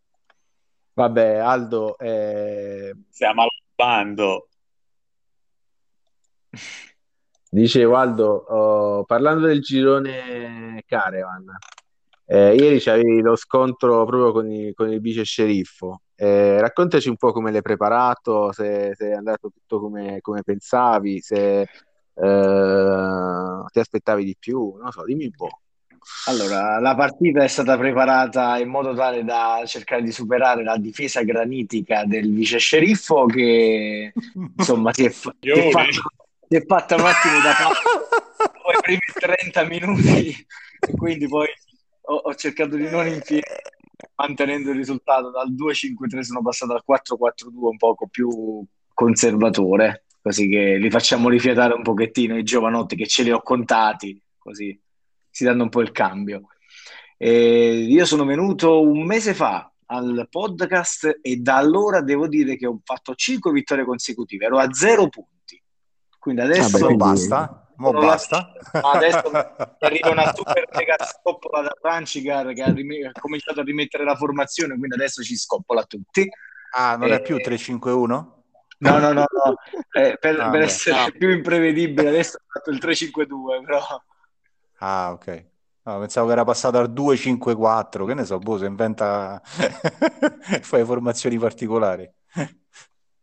Vabbè, Aldo, eh, Stiamo al bando. Dicevo Aldo, oh, parlando del girone Caravan, eh, ieri c'avevi lo scontro proprio con, i- con il vice sceriffo. Eh, raccontaci un po' come l'hai preparato, se, se è andato tutto come, come pensavi, se eh, ti aspettavi di più, non lo so, dimmi un po'. Allora, la partita è stata preparata in modo tale da cercare di superare la difesa granitica del vice sceriffo che insomma si è, fa- si è Coglioni. Si è fatta un attimo da parte poi i primi 30 minuti e quindi poi ho, ho cercato di non infierire mantenendo il risultato dal 2-5-3 sono passato al 4-4-2 un poco più conservatore così che li facciamo rifiatare un pochettino i giovanotti che ce li ho contati così si danno un po' il cambio. Eh, io sono venuto un mese fa al podcast e da allora devo dire che ho fatto 5 vittorie consecutive, ero a zero punti. Quindi adesso, Mo quindi- basta, mo basta. adesso mi arriva una super mega scoppola da Francicar che ha, rime- ha cominciato a rimettere la formazione, quindi adesso ci scoppola tutti. Ah, non Eh, è più 351? No, no, no, no. Eh, per, Ah, per beh. essere più imprevedibile, adesso ho fatto il 3-5-2, però Ah, ok. No, pensavo che era passato al 254, che ne so, boh, si inventa fai formazioni particolari.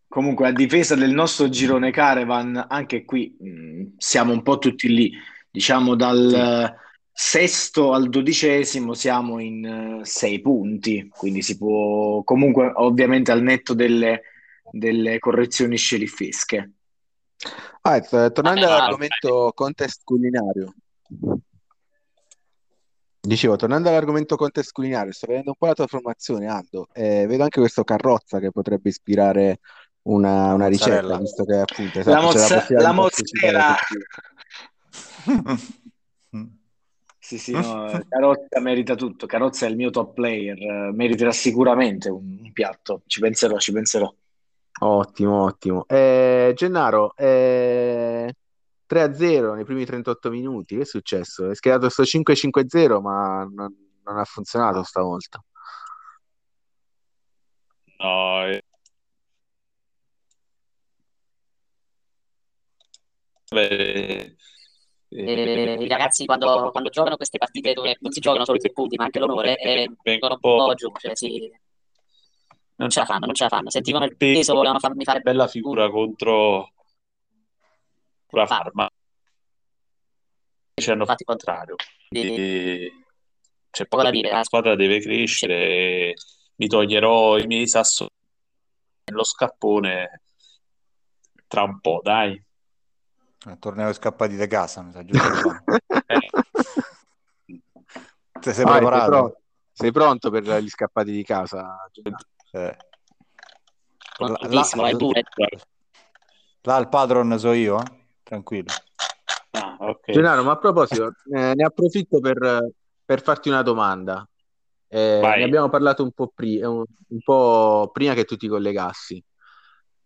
Comunque, a difesa del nostro girone Caravan, anche qui mh, siamo un po' tutti lì. Diciamo dal eh, sesto al dodicesimo siamo in eh, sei punti, quindi si può comunque, ovviamente, al netto delle, delle correzioni sceriffesche. Ah, eh, tornando Ah, all'argomento contest culinario. Dicevo, tornando all'argomento contest culinario, sto vedendo un po' la tua formazione, Aldo, e vedo anche questo carrozza che potrebbe ispirare una, una ricetta, Mozzarella. visto che appunto La, esatto, c'è la mozza- possibilità la di mozzarella. Sì, sì, no, Carozza merita tutto. Carozza è il mio top player, eh, meriterà sicuramente un, un piatto. Ci penserò, ci penserò. Ottimo, ottimo. Eh, Gennaro, eh, 3-0 nei primi 38 minuti, che è successo? È schierato sto 5-5-0, ma non, non ha funzionato stavolta. No, eh. Beh, Eh, I ragazzi quando, quando giocano queste partite dove non si giocano solo i tre punti, ma anche l'onore, eh, vengono un po' giù, cioè si- non ce la fanno, non ce la fanno. Sentivano il peso, volevano farmi fare bella figura contro la Parma. Ci hanno fatto il contrario. E c'è poco da dire, la squadra deve crescere. Mi toglierò i miei sassoni nello scappone tra un po', dai. Eh, Torneo scappati da casa, mi sa giusto. Eh, Te sei Vai, sei preparato? pronto? Sei pronto per gli scappati di casa? Eh. prontissimo, vai pure. Là il patron so io, eh? Tranquillo. ah, ok. Gennaro, ma a proposito, eh, ne approfitto per, per farti una domanda. Eh, ne abbiamo parlato un po', pri- un, un po' prima che tu ti collegassi.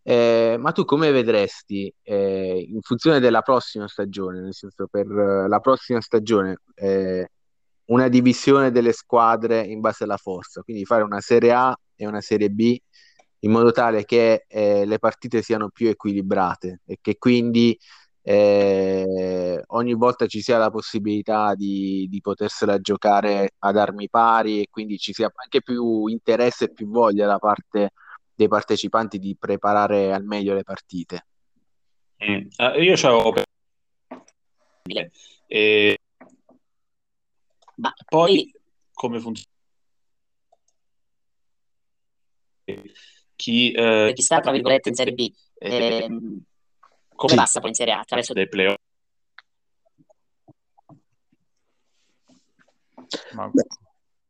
Eh, ma tu come vedresti, eh, in funzione della prossima stagione, nel senso per eh, la prossima stagione, eh, una divisione delle squadre in base alla forza, quindi fare una Serie A e una Serie B in modo tale che eh, le partite siano più equilibrate e che quindi eh, ogni volta ci sia la possibilità di, di potersela giocare ad armi pari e quindi ci sia anche più interesse e più voglia da parte dei partecipanti di preparare al meglio le partite. Mm. Eh, io c'avevo e Ma poi come funziona? Chi, eh, chi sta, tra virgolette, in Serie B, ehm, come come passa poi in Serie A? Attraverso dei playoff? Ma-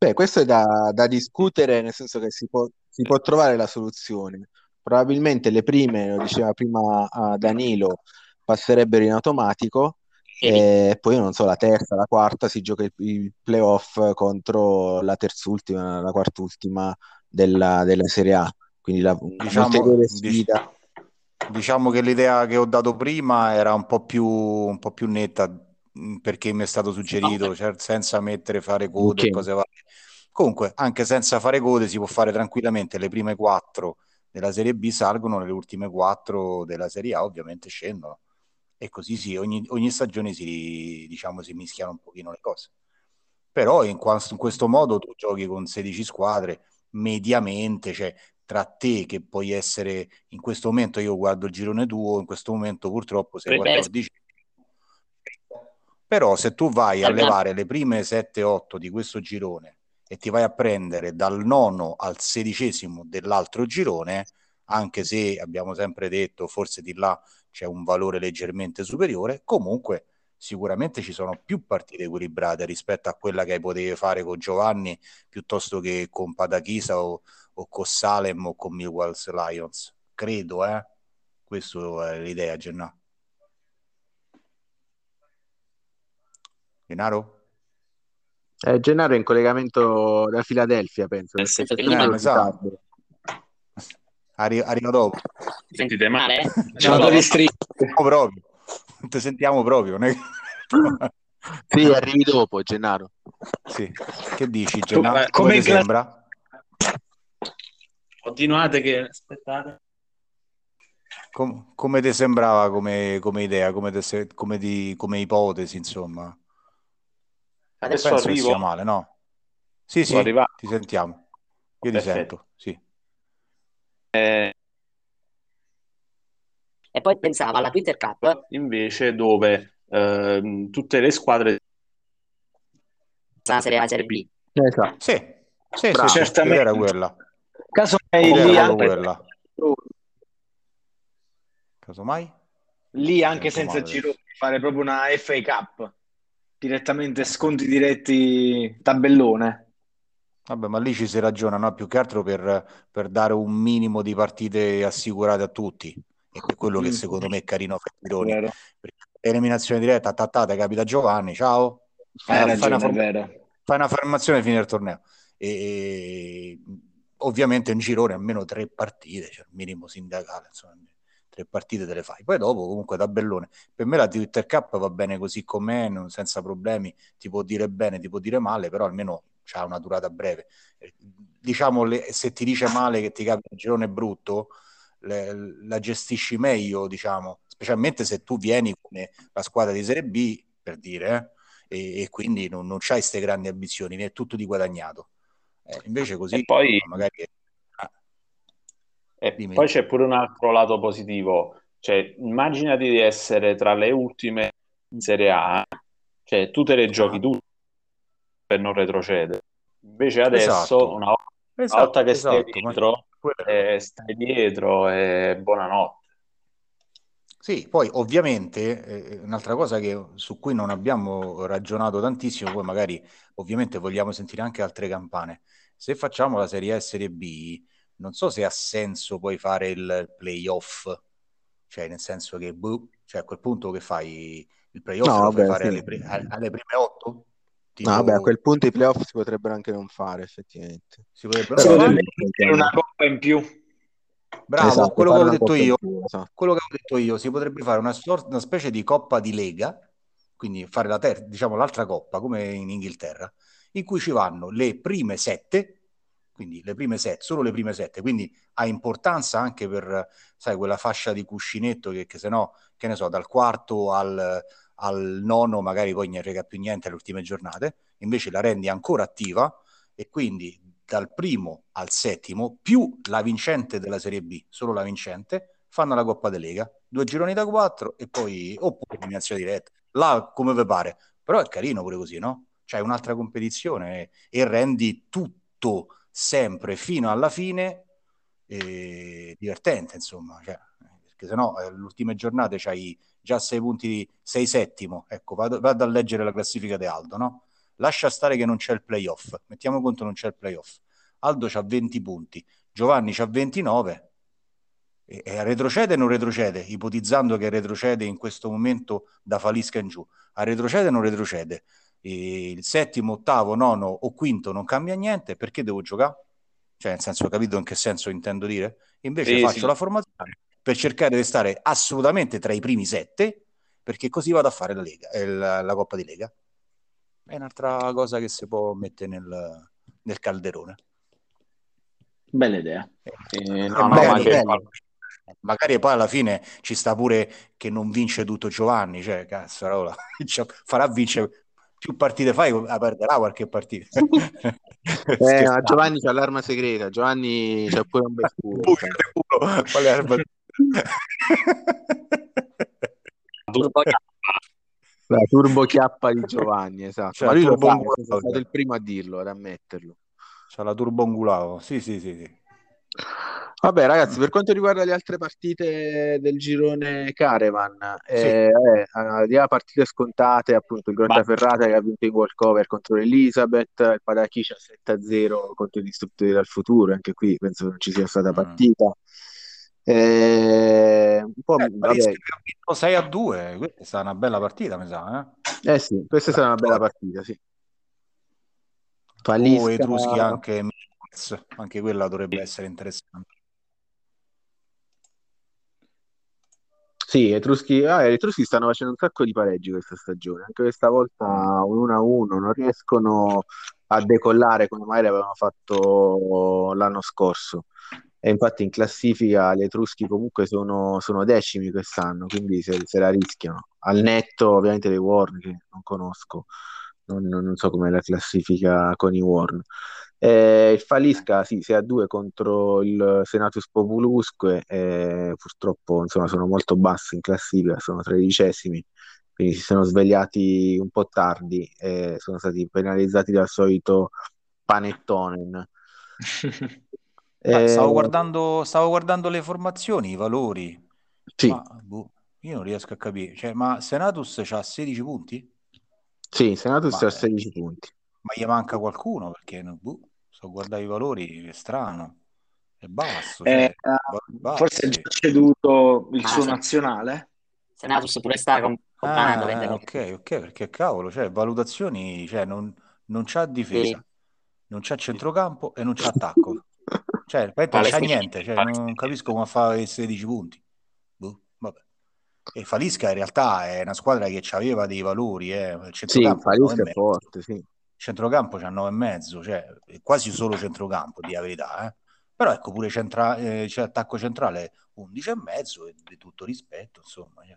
Beh, questo è da, da discutere, nel senso che si può, si può trovare la soluzione. Probabilmente le prime, lo diceva prima a Danilo, passerebbero in automatico e poi non so, la terza, la quarta si gioca il, il playoff contro la terzultima, la quartultima della, della Serie A. Quindi la Diciamo, un'ulteriore dic- sfida. Diciamo che l'idea che ho dato prima era un po' più, un po' più netta perché mi è stato suggerito, cioè, senza mettere fare code e cose varie. Comunque, anche senza fare code si può fare tranquillamente le prime quattro della Serie B salgono, le ultime quattro della Serie A ovviamente scendono. E così sì, ogni, ogni stagione si, diciamo, si mischiano un pochino le cose. Però in, in questo modo tu giochi con 16 squadre mediamente, cioè tra te che puoi essere in questo momento io guardo il girone tuo, in questo momento purtroppo sei Beh, 14. Però se tu vai a levare le prime 7-8 di questo girone e ti vai a prendere dal nono al sedicesimo dell'altro girone, anche se abbiamo sempre detto forse di là c'è un valore leggermente superiore, comunque sicuramente ci sono più partite equilibrate rispetto a quella che potevi fare con Giovanni piuttosto che con Padachisa o, o con Salem o con Millwall's Lions. Credo, eh? Questa è l'idea, Gennà. Gennaro? Eh, Gennaro è in collegamento da Filadelfia, penso. Eh, sa. Arri- arriva dopo. Ti sentite male? eh? Giocatori strisci. Sentiamo proprio. Ti sentiamo proprio. Sì, arrivi dopo, Gennaro. Sì. Che dici, Gennà? Come- Come, come class- sembra? Continuate che aspettate. Com- come ti sembrava come, come idea, come, te se- come di- come ipotesi, insomma? Adesso Penso che arrivo. sia male, no? Sì, sì, ti sentiamo. Io ti Perfetto. sento, sì. E poi pensava alla Twitter Cup, invece dove ehm, tutte le squadre la Serie A e Serie B. Esatto. Sì, sì, sì, sì, Certamente. l'idea era quella. Casomai lì anche, quella. Casomai? lì anche senza male gironi, fare proprio una FA Cup. Direttamente sconti diretti tabellone. Vabbè, ma lì ci si ragiona, no? Più che altro per, per dare un minimo di partite assicurate a tutti. E per quello che Mm. secondo me è carino fare gironi. Eliminazione diretta, tattata, capita Giovanni, ciao. Fai Hai una, fai una ragione, form- fai una formazione e fine del torneo. E, e- ovviamente un girone almeno tre partite, cioè il minimo sindacale, insomma, tre partite te le fai. Poi dopo comunque tabellone. Per me la Twitter Cup va bene così com'è, non- senza problemi, ti può dire bene, ti può dire male, però almeno ha una durata breve. Eh, Diciamo, le- se ti dice male che ti capita un girone brutto, le- la gestisci meglio, diciamo, specialmente se tu vieni come la squadra di Serie B, per dire, eh, e, e quindi non, non c'hai queste grandi ambizioni, ne è tutto di guadagnato. Eh, invece così E poi- magari ah, E Dimmi. poi c'è pure un altro lato positivo, cioè immaginati di essere tra le ultime in Serie A, cioè tu te le giochi Ah. tutte per non retrocedere. Invece adesso, Esatto. una, volta- una esatto, volta che stai esatto, dietro, quello- eh, stai dietro e buonanotte. Sì, poi ovviamente eh, un'altra cosa che, su cui non abbiamo ragionato tantissimo, poi magari ovviamente vogliamo sentire anche altre campane. Se facciamo la Serie A e Serie B, non so se ha senso poi fare il playoff, cioè nel senso che boh, cioè a quel punto che fai il playoff No, vabbè, fare sì. alle, pri- a- alle prime otto? Tipo, No, vabbè, a quel punto i playoff si potrebbero anche non fare, effettivamente. si potrebbe Si Però- fare? potrebbe una coppa in più. Bravo, Esatto, quello che avevo una detto io. più, esatto. quello che avevo detto io, si potrebbe fare una, sor- una specie di coppa di lega, quindi fare la ter- diciamo l'altra coppa come in Inghilterra, in cui ci vanno le prime sette quindi le prime sette, solo le prime sette, quindi ha importanza anche per, sai, quella fascia di cuscinetto che, che se no, che ne so, dal quarto al, al nono magari poi non rega più niente alle ultime giornate, invece la rendi ancora attiva e quindi dal primo al settimo più la vincente della Serie B, solo la vincente, fanno la Coppa de Lega, due gironi da quattro e poi oppure eliminazione diretta, là come vi pare, però è carino pure così, no? C'è un'altra competizione e, e rendi tutto sempre fino alla fine eh, divertente, insomma, cioè, perché sennò eh, le ultime giornate c'hai già sei punti, sei settimo, ecco, vado, vado a leggere la classifica di Aldo, no? Lascia stare che non c'è il playoff, mettiamo conto non c'è il playoff. Aldo c'ha 20 punti, Giovanni c'ha 29, e, retrocede o non retrocede, ipotizzando che retrocede in questo momento da Falisca in giù, a retrocede o non retrocede, il settimo, ottavo, nono o quinto non cambia niente, perché devo giocare? Cioè, nel senso, capito in che senso intendo dire? Invece Sì, faccio sì. la formazione per cercare di stare assolutamente tra i primi sette, perché così vado a fare la, Lega, eh, la, la Coppa di Lega. È un'altra cosa che si può mettere nel, nel calderone. Bella idea. Eh, È no, no, bello, ma che- bello. Magari poi alla fine ci sta pure che non vince tutto Giovanni, cioè cazzo, allora, cioè, farà vincere più partite fai, ah, perderà qualche partita. Eh, Scherzando. Giovanni c'ha l'arma segreta, Giovanni c'ha pure un bel culo. Qual è l'arma? Turbo. La turbo chiappa di Giovanni, esatto. Cioè, Ma lui lo angolato, è stato il primo a dirlo, ad ammetterlo. C'ha la turbo ungulavo, sì sì sì, sì. Vabbè, ragazzi, per quanto riguarda le altre partite del girone Caravan, Sì. eh, eh, partite scontate, appunto il Grottaferrata che ha vinto in walkover contro l'Elizabeth, il Padachicia 7-0 contro i distruttori dal futuro, anche qui penso non ci sia stata Mm. partita. Eh, un po', Eh, vabbè, che ha vinto 6 a 2, questa è stata una bella partita, mi sa, eh? eh sì, questa è stata una bella partita, sì. O Falisca, Etruschi anche Mills, anche quella dovrebbe essere interessante. Sì, Etruschi, ah, gli Etruschi stanno facendo un sacco di pareggi questa stagione, anche questa volta un 1-1, non riescono a decollare come magari avevano fatto l'anno scorso. E infatti in classifica gli Etruschi comunque sono, sono decimi quest'anno, quindi se, se la rischiano. Al netto ovviamente dei Warn che non conosco, non, non so com'è la classifica con i Warn. Eh, il Falisca sì, 6 a 2 contro il Senatus Populusque, eh, purtroppo insomma, sono molto bassi in classifica, sono tredicesimi, quindi si sono svegliati un po' tardi e sono stati penalizzati dal solito panettone. Ah, stavo Eh, guardando, stavo guardando le formazioni, i valori, sì, ma boh, io non riesco a capire. Cioè, ma Senatus ha 16 punti? sì, Senatus ha 16 punti. ma gli manca qualcuno? Perché no, boh, sto a guardare i valori, è strano, è basso, Eh, cioè, valori forse ha già ceduto il Ah, suo sì. nazionale. Senatus pure sta com- comprando, Ah, vendendo. ok, ok, perché cavolo, cioè, valutazioni, cioè, non, non c'ha Sì. difesa, non c'ha centrocampo e non c'ha attacco. Cioè, non c'ha sì. niente, cioè, non capisco come fa a 16 punti. Boh, vabbè. E Falisca in realtà è una squadra che aveva dei valori, eh. Il Sì, centrocampo 9 Falisca è forte, sì. Centrocampo c'ha 9 e mezzo, cioè quasi solo centrocampo, di verità, eh. Però ecco pure centra- eh, c'è attacco centrale 11 e mezzo e di tutto rispetto, insomma. Cioè.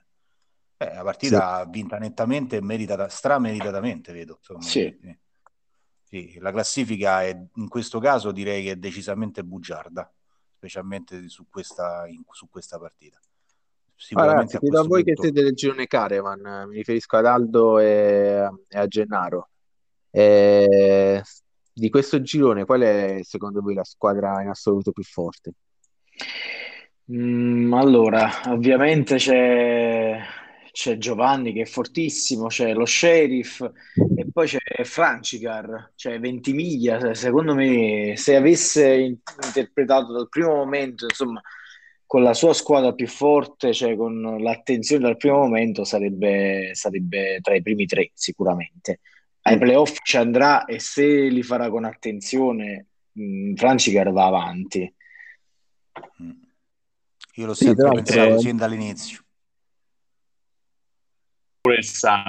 Eh, la Sì. partita vinta nettamente e meritata, strameritatamente, vedo. Insomma, Sì. sì. Sì, la classifica è, in questo caso direi che è decisamente bugiarda, specialmente su questa, in- su questa partita. Ah, Sicuramente ragazzi, a chiedo a questo voi che punto siete del girone Caravan, mi riferisco ad Aldo e, e a Gennaro. Eh, di questo girone, qual è secondo voi la squadra in assoluto più forte? Mm, allora, ovviamente c'è c'è Giovanni che è fortissimo, c'è lo Sheriff e poi c'è Francicar, cioè Ventimiglia. Se- Secondo me, se avesse in- interpretato dal primo momento, insomma, con la sua squadra più forte, cioè con l'attenzione dal primo momento, sarebbe, sarebbe tra i primi tre sicuramente. Ai Mm. playoff ci andrà e se li farà con attenzione, mm, Francicar va avanti. Mm. Io l'ho Sì, sempre pensato l'altro, sin dall'inizio. pure il San.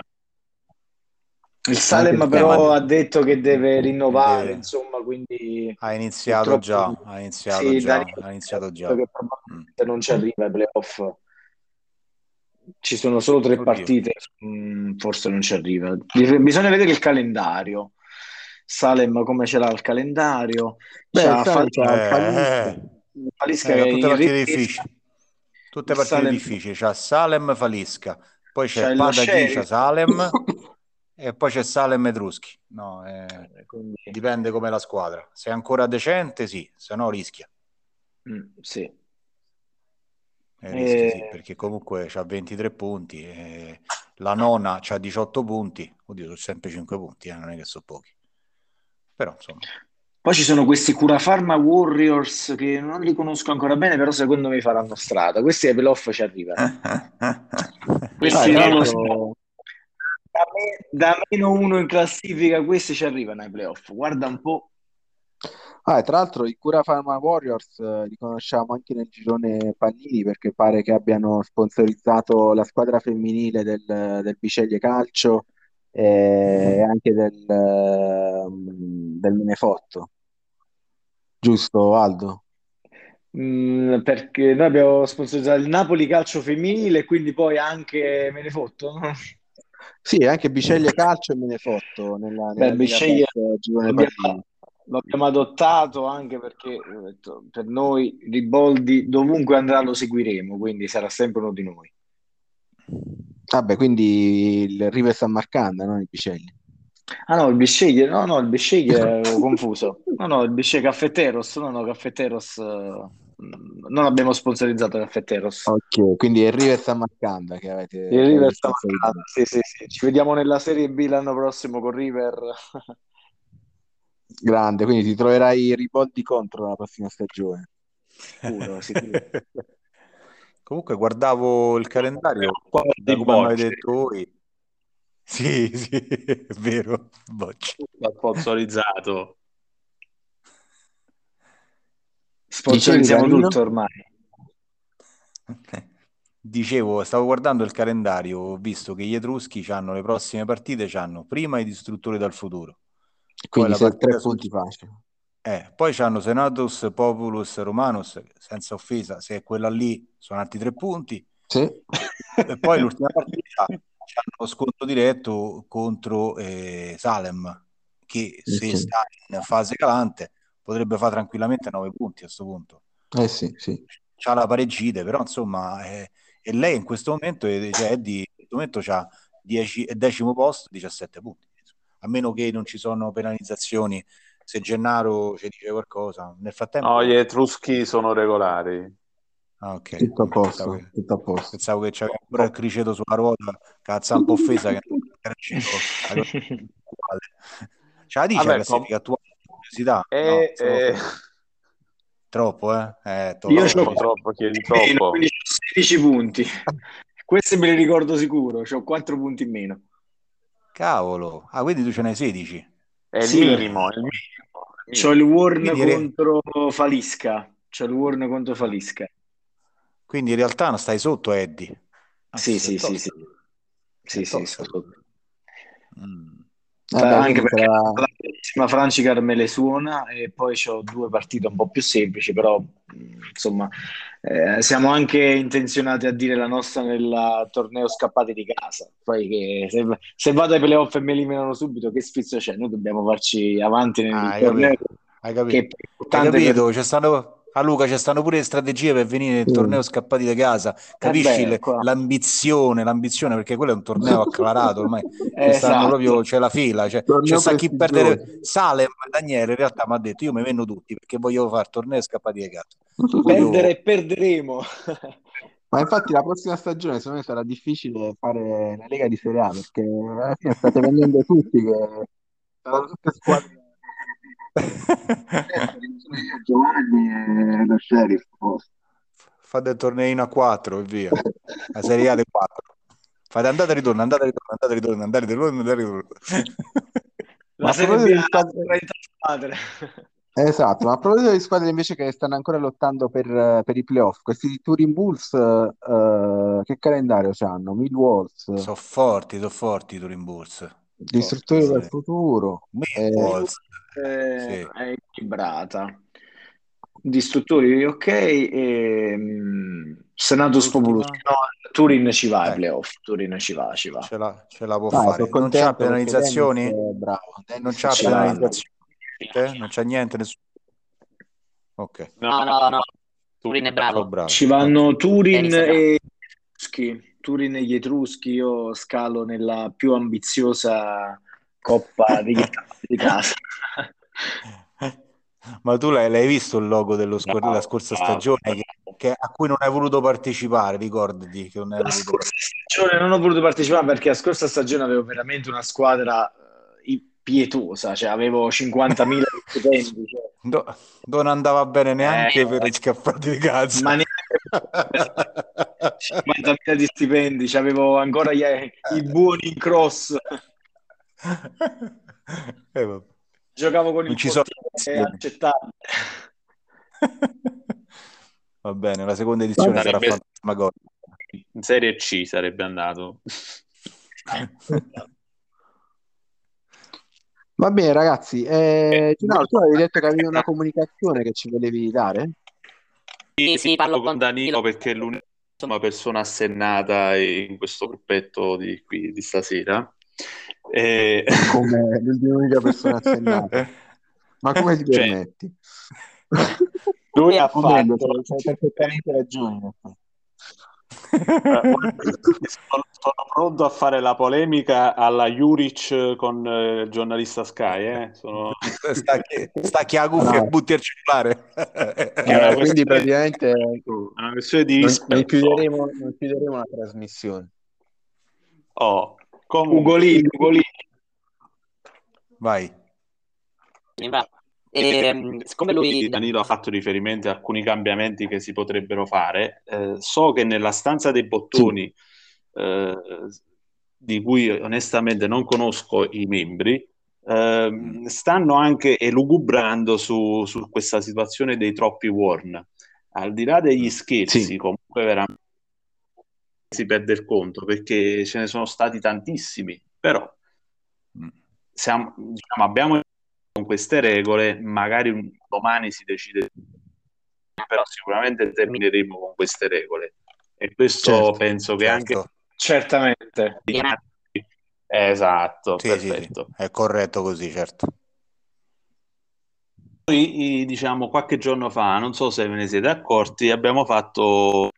Il Salem però Salem. ha detto che deve rinnovare, Deve- insomma, quindi Ha iniziato già, ha iniziato sì, già, ha iniziato già. che Mm. probabilmente non ci arriva ai playoff. Ci sono solo tre Oddio. partite, mm, forse non ci arriva. Bis- Bisogna vedere il calendario. Salem come ce l'ha il calendario? Beh, C'ha il Salem Fal- c'ha Eh, Falisca. eh, Falisca eh, tutte partite ripresa. difficili. Tutte partite Salem difficili. C'ha Salem, Falisca, poi c'è il Padaghi. Salem e poi c'è Salem Etruschi. No, eh, Quindi, dipende come la squadra. Se è ancora decente, sì, se no rischia. mm, sì. Eh, rischia, sì, Eh, perché comunque c'ha 23 punti. e la nona c'ha 18 punti. Oddio, sono sempre 5 punti, eh, non è che sono pochi. Però, insomma, Poi ci sono questi Curafarma Warriors che non li conosco ancora bene, però secondo me faranno strada. Questi ai playoff ci arrivano. Ah, Questi tra non lo so. l'altro, Da, me- da meno uno in classifica, questi ci arrivano ai playoff. Guarda un po'. Ah, e tra l'altro i Cura Pharma Warriors eh, li conosciamo anche nel girone Pannini perché pare che abbiano sponsorizzato la squadra femminile del, del Biceglie Calcio e anche del, ehm, del Menefotto. Giusto, Aldo? Mm, perché noi abbiamo sponsorizzato il Napoli Calcio Femminile, quindi poi anche me ne fotto. Sì, anche Biceglie Calcio e Menefotto nella, Beh, nella Lega Bisceglie Best girone l'abbiamo, Pannini. Lo abbiamo adottato anche perché ho detto, per noi Riboldi dovunque andrà lo seguiremo, quindi sarà sempre uno di noi. Vabbè, quindi il River San Marcanda, no? Il Biceglie. Ah no, il Bisceglie, no, no, il Bisceglie ero confuso. No, no, il Bisceglie Caffetteros, no, no, Caffetteros, eh, non abbiamo sponsorizzato Caffetteros. Ok, quindi il River San Marcanda che avete, Il River sta mancando, sì, sì, sì. Ci vediamo nella Serie B l'anno prossimo con River. Grande, quindi ti troverai i riboldi contro la prossima stagione. Sicuro, sicuro. Comunque guardavo il calendario, Quando da di come avete bocce, detto voi. Sì, sì, è vero, bocce. l'ha sponsorizzato. Sponsorizziamo tutto ormai. Dicevo, stavo guardando il calendario, ho visto che gli Etruschi hanno le prossime partite, hanno prima i distruttori dal futuro, Quindi sei partita tre punti facili. eh, poi c'hanno Senatus, Populus, Romanus, senza offesa, se è quella lì sono altri tre punti, Sì, e poi l'ultima partita c'hanno scontro diretto contro eh, Salem, che se ok. sta in fase calante potrebbe fare tranquillamente 9 punti a questo punto. Eh sì, sì. C'ha la pareggite, però insomma, eh, e lei in questo momento, eh, cioè Eddie, in questo momento c'ha 10, è decimo posto, 17 punti. A meno che non ci sono penalizzazioni, se Gennaro ci dice qualcosa. Nel frattempo, No, gli Etruschi sono regolari. ah, ok. Tutto a Pensavo posto, che, tutto a posto. pensavo che c'aveva ancora il criceto sulla ruota, cazzo un po' offesa che non era la attuale. Ce la dice la Vabbè, com- classifica attuale? Curiosità? No, e, solo e- troppo, eh? Eh, Io troppo. c'ho troppo, troppo, chiedi troppo. quindi c'ho 16 punti. Questi me li ricordo sicuro, ho 4 punti in meno. Cavolo. Ah, quindi tu ce n'hai 16. È il Sì, minimo, è il minimo. c'ho il Warn Quindi, contro Falisca. C'ho il Warn contro Falisca. quindi in realtà non stai sotto, Eddie. Ah, Sì, sì, sì, sì. Sì, sì, tosta. sto sotto. Mm. Eh beh, anche perché la Francicar me le suona e poi ho due partite un po' più semplici, però mh, insomma eh, siamo anche intenzionati a dire la nostra nel torneo scappati di casa. Poi che se, se vado ai playoff e mi eliminano subito, che sfizio c'è? Noi dobbiamo farci avanti nel Ah, hai torneo capito? Hai che è capito? più Hai capito? C'è stanno... A Luca ci stanno pure le strategie per venire nel torneo scappati da casa. Eh Capisci beh, le- qua... l'ambizione, l'ambizione, perché quello è un torneo acclarato ormai. Eh, Ci stanno proprio, esatto. c'è la fila, c'è, c'è Torneo sta chi perdere. Salem, Daniele, in realtà mi ha detto, io mi venno tutti perché voglio fare tornei scappati da casa. Perdere e perderemo. Ma infatti la prossima stagione secondo me sarà difficile fare la Lega di Serie A perché alla fine state vendendo tutti che saranno tutte squadre Giovanni e lo Sheriff forse. Fate il torneino a 4 e via. La Serie A dei 4. Fate andata e ritorno, andata e ritorno, andata e ritorno, andata e ritorno, andata e ritorno. Ma La Serie B di squadre... 30 squadre. Esatto, ma a proposito di squadre invece che stanno ancora lottando per, per i playoff, questi Turin Bulls eh, che calendario hanno? Millwalls, Sono forti, sono forti i Turin Bulls. Distruttori Forte, del sì. futuro. Eh, Meatballs. Eh, Sì. è equilibrata. Distruttori, ok. E, Senatus L'ultima? Populus. No, Turin ci va ai Ecco. playoff. Turin ci va, ci va. Ce la, ce la può dai, fare. Non c'ha penalizzazioni? È bravo. Non Dennis c'ha è penalizzazioni? Non c'ha niente, nessuno. Ok, No, no, no. Turin è bravo. bravo. Ci vanno Turin è e Etruschi. Turin e gli Etruschi. Io scalo nella più ambiziosa coppa di, di casa. Ma tu l'hai, l'hai visto il logo dello scor- della scorsa bravo, stagione che- che- a cui non hai voluto partecipare, ricordati che non hai La voluto scorsa stagione non ho voluto partecipare perché la scorsa stagione avevo veramente una squadra eh, pietosa, cioè avevo 50.000 stipendi, cioè, Do- non andava bene neanche Eh, per gli scaffali di cazzo. ma neanche 50.000 di stipendi, avevo ancora gli- i buoni in cross, Eh, vabbè. giocavo con Non il ci sono portiere accettabile. Va bene, la seconda edizione sarà Sarebbe- fantasmagorica. In Serie C sarebbe andato. Va bene, ragazzi. Eh, Gennaro, tu avevi detto che avevi una comunicazione che ci volevi dare? Sì, sì, parlo con Danilo perché è l'unica persona assennata in questo gruppetto di, qui, di stasera. E- Come l'unica persona assennata. Ma come ti Cioè, permetti? lui ha fatto c'hai perfettamente ragione. Eh, sono, sono pronto a fare la polemica alla Juric con eh, il giornalista Sky. Eh? Sono... Stacchi, stacchi la cuffia No. e butti il cellulare. Eh, quindi praticamente è una questione di non, non chiuderemo, non chiuderemo la trasmissione. Oh, comunque, Ugolini, Ugolini. Vai. Bravo. E, siccome lui Danilo ha fatto riferimento a alcuni cambiamenti che si potrebbero fare, eh, so che nella stanza dei bottoni, eh, di cui onestamente non conosco i membri, ehm, stanno anche elugubrando su, su questa situazione dei troppi warn. Al di là degli scherzi, Sì. comunque veramente si perde il conto perché ce ne sono stati tantissimi, però Mm. siamo, diciamo, abbiamo con queste regole, magari un- domani si decide, però sicuramente termineremo con queste regole. E questo Certo, penso che anche Certo. Certamente. esatto, Sì, sì, sì, perfetto. è corretto così, certo. Noi, i- diciamo, qualche giorno fa, non so se ve ne siete accorti, abbiamo fatto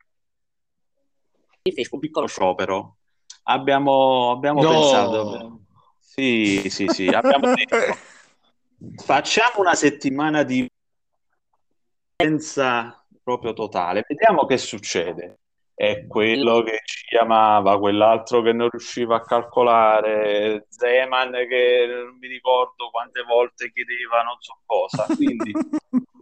un piccolo sciopero. Abbiamo, abbiamo No. pensato, sì, sì, sì, abbiamo detto, facciamo una settimana di violenza proprio totale, vediamo che succede. È quello che ci chiamava, quell'altro che non riusciva a calcolare, Zeman che non mi ricordo quante volte chiedeva non so cosa. Quindi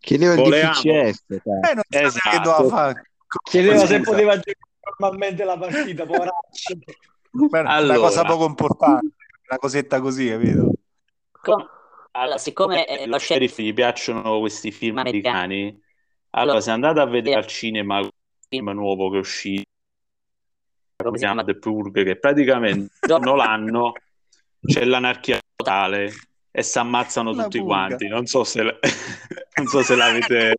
Chiedeva il Volevamo. Sai. Eh, non sapeva Esatto. che doveva fare. Chiedeva se Scusa, poteva giocare normalmente la partita, poveraccio. una Allora. cosa poco importante, una cosetta così, capito? Com- allora, siccome eh, lo lo sheriff sheriff gli piacciono questi film Americani. americani, allora se andate a vedere al cinema il film nuovo che è uscito, come si chiama? The Purge, che praticamente ogni l'anno c'è l'anarchia totale e si ammazzano La tutti purga. quanti. Non so se, l- non so se l'avete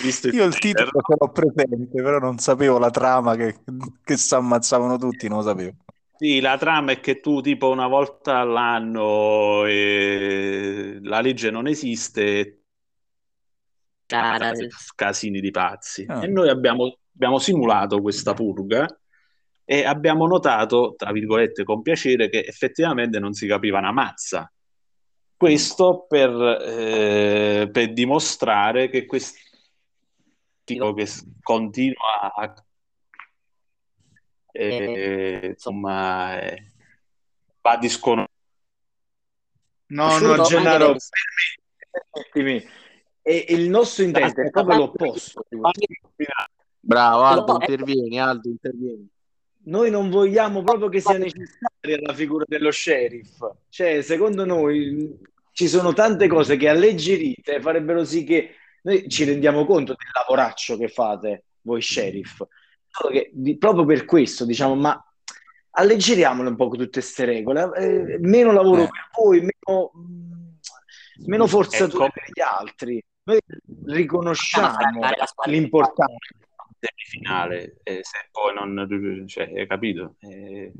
visto Io il titolo ce l'ho presente, però non sapevo la trama che, che si ammazzavano tutti, non lo sapevo. Sì, la trama è che tu tipo una volta all'anno eh, la legge non esiste Ah, da- casini di pazzi. Ah. E noi abbiamo, abbiamo simulato questa purga e abbiamo notato, tra virgolette, con piacere che effettivamente non si capiva una mazza. Questo per, eh, per dimostrare che questo tipo che continua a eh, insomma eh, va disconosciuto No, Assurdo, no, anche Gennaro, per- permettimi. E il nostro intento è proprio l'opposto. Bravo, Aldo, No, intervieni, Aldo, intervieni. Noi non vogliamo proprio che sia necessaria la figura dello sheriff. Cioè, secondo noi ci sono tante cose che alleggerite farebbero sì che noi ci rendiamo conto del lavoraccio che fate voi sheriff. Solo che di- proprio per questo diciamo, ma alleggeriamole un po' tutte queste regole, eh, meno lavoro Eh. per voi, meno, meno forzature Ecco. per gli altri. Noi riconosciamo l'importanza. semifinale, eh, se poi non... Cioè, hai capito? Eh,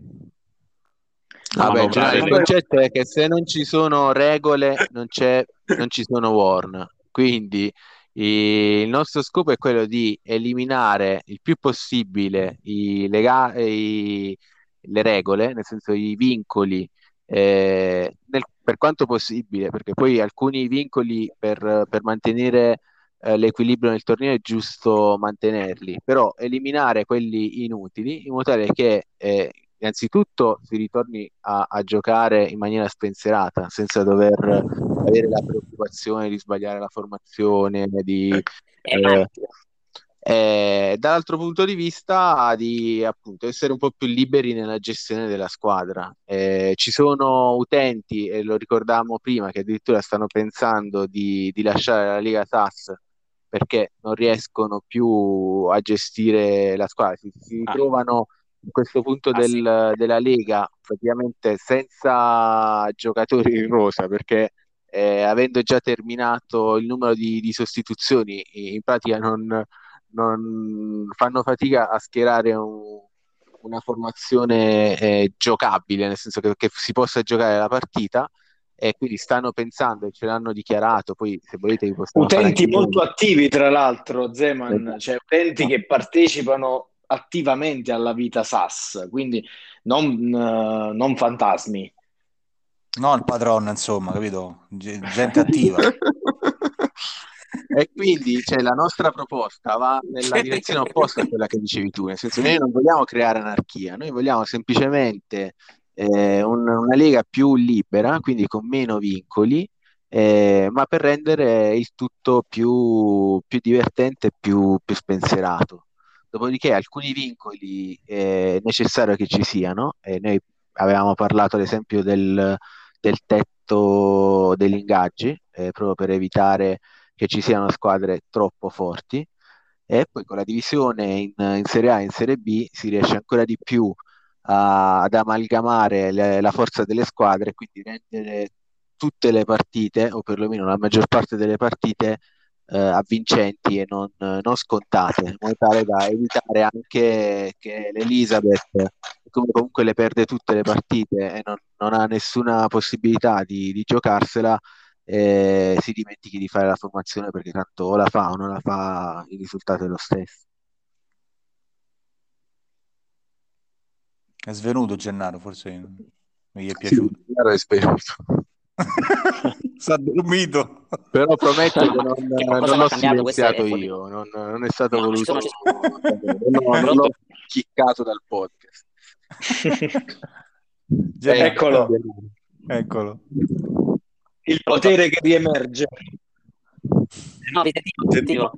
Vabbè, manovrare Gennaro, il concetto è che se non ci sono regole, non c'è, non ci sono warn. Quindi il nostro scopo è quello di eliminare il più possibile i lega- i- le regole, nel senso i vincoli, eh, nel- per quanto possibile, perché poi alcuni vincoli per, per mantenere eh, l'equilibrio nel torneo è giusto mantenerli, però eliminare quelli inutili in modo tale che eh, innanzitutto si ritorni a, a giocare in maniera spensierata, senza dover avere la preoccupazione di sbagliare la formazione, di, Eh, eh, eh, dall'altro punto di vista di appunto essere un po' più liberi nella gestione della squadra. Eh, ci sono utenti, e lo ricordavamo prima, che addirittura stanno pensando di, di lasciare la Liga SAS perché non riescono più a gestire la squadra, si, si Ah. ritrovano in questo punto Ah, sì. del- della Lega praticamente senza giocatori in rosa perché eh, avendo già terminato il numero di, di sostituzioni, in pratica non, non fanno fatica a schierare un- una formazione eh, giocabile, nel senso che, che si possa giocare la partita. E quindi stanno pensando, e ce l'hanno dichiarato. Poi, se volete, vi possiamo fare Utenti molto attivi, tra l'altro, Zeman, cioè utenti che partecipano attivamente alla vita SAS, quindi non, eh, non fantasmi. No, il padrone, insomma, capito? Ge- Gente attiva. E quindi cioè, la nostra proposta va nella direzione opposta a quella che dicevi tu, nel senso che noi non vogliamo creare anarchia, noi vogliamo semplicemente eh, un- una lega più libera, quindi con meno vincoli, eh, ma per rendere il tutto più, più divertente e più, più spensierato. Dopodiché alcuni vincoli eh, è necessario che ci siano, e noi avevamo parlato ad esempio del, del tetto degli ingaggi, eh, proprio per evitare che ci siano squadre troppo forti. E poi con la divisione in, in Serie A e in Serie B si riesce ancora di più a- ad amalgamare le- la forza delle squadre e quindi rendere tutte le partite, o perlomeno la maggior parte delle partite, eh, avvincenti e non, non scontate, in modo tale da evitare anche che l'Elizabeth, come comunque le perde tutte le partite e non, non ha nessuna possibilità di, di giocarsela, eh, si dimentichi di fare la formazione perché tanto o la fa o non la fa, il risultato è lo stesso. È svenuto Gennaro, forse non gli è Sì, piaciuto. chiaro è svenuto. Si è dormito. Però prometto che non, Che non l'ho silenziato io, non, non è stato No, ci voluto, sono- ci non, non l'ho chiccato dal podcast. Eh, Eccolo. Eccolo. Il potere che riemerge. No, vi sentivo, vi sentivo.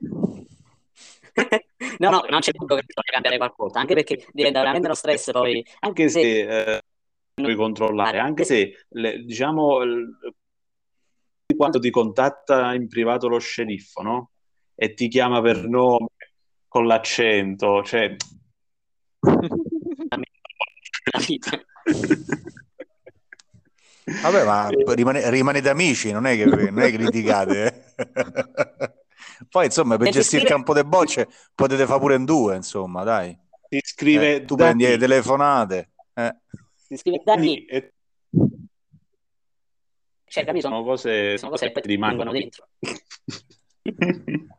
No, no, non c'è punto che bisogna cambiare qualcosa, anche perché diventa veramente uno stress poi, anche se eh, puoi controllare, anche se le- diciamo il- quando ti contatta in privato lo sceriffo, no? E ti chiama per nome con l'accento, cioè la vita. Vabbè, ma rimane- rimanete amici, non è che, non è che litigate. eh. Poi, insomma, per Per gestire il gestire- campo de bocce potete fare pure in due, insomma, dai. ti scrive Eh, tu prendi Dani, le telefonate. eh. ti scrive Dani, e Cioè, capito? sono cose, Sono cose che poi ti rimangono dentro.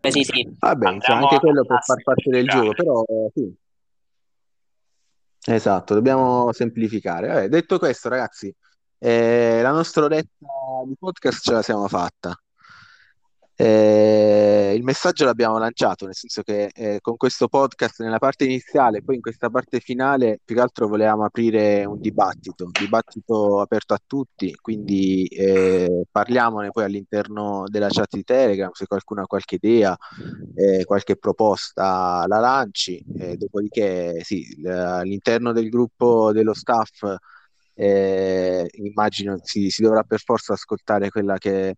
Eh, sì, sì. Vabbè, insomma, anche a- quello può far parte del gioco, però eh, sì. Esatto, dobbiamo semplificare. Vabbè, detto questo, ragazzi, eh, la nostra oretta di podcast ce la siamo fatta. Eh, il messaggio l'abbiamo lanciato, nel senso che eh, con questo podcast nella parte iniziale, poi in questa parte finale, più che altro volevamo aprire un dibattito, un dibattito aperto a tutti, quindi eh, parliamone poi all'interno della chat di Telegram, se qualcuno ha qualche idea, eh, qualche proposta la lanci, eh, dopodiché sì, all'interno del gruppo dello staff eh, immagino si, si dovrà per forza ascoltare quella che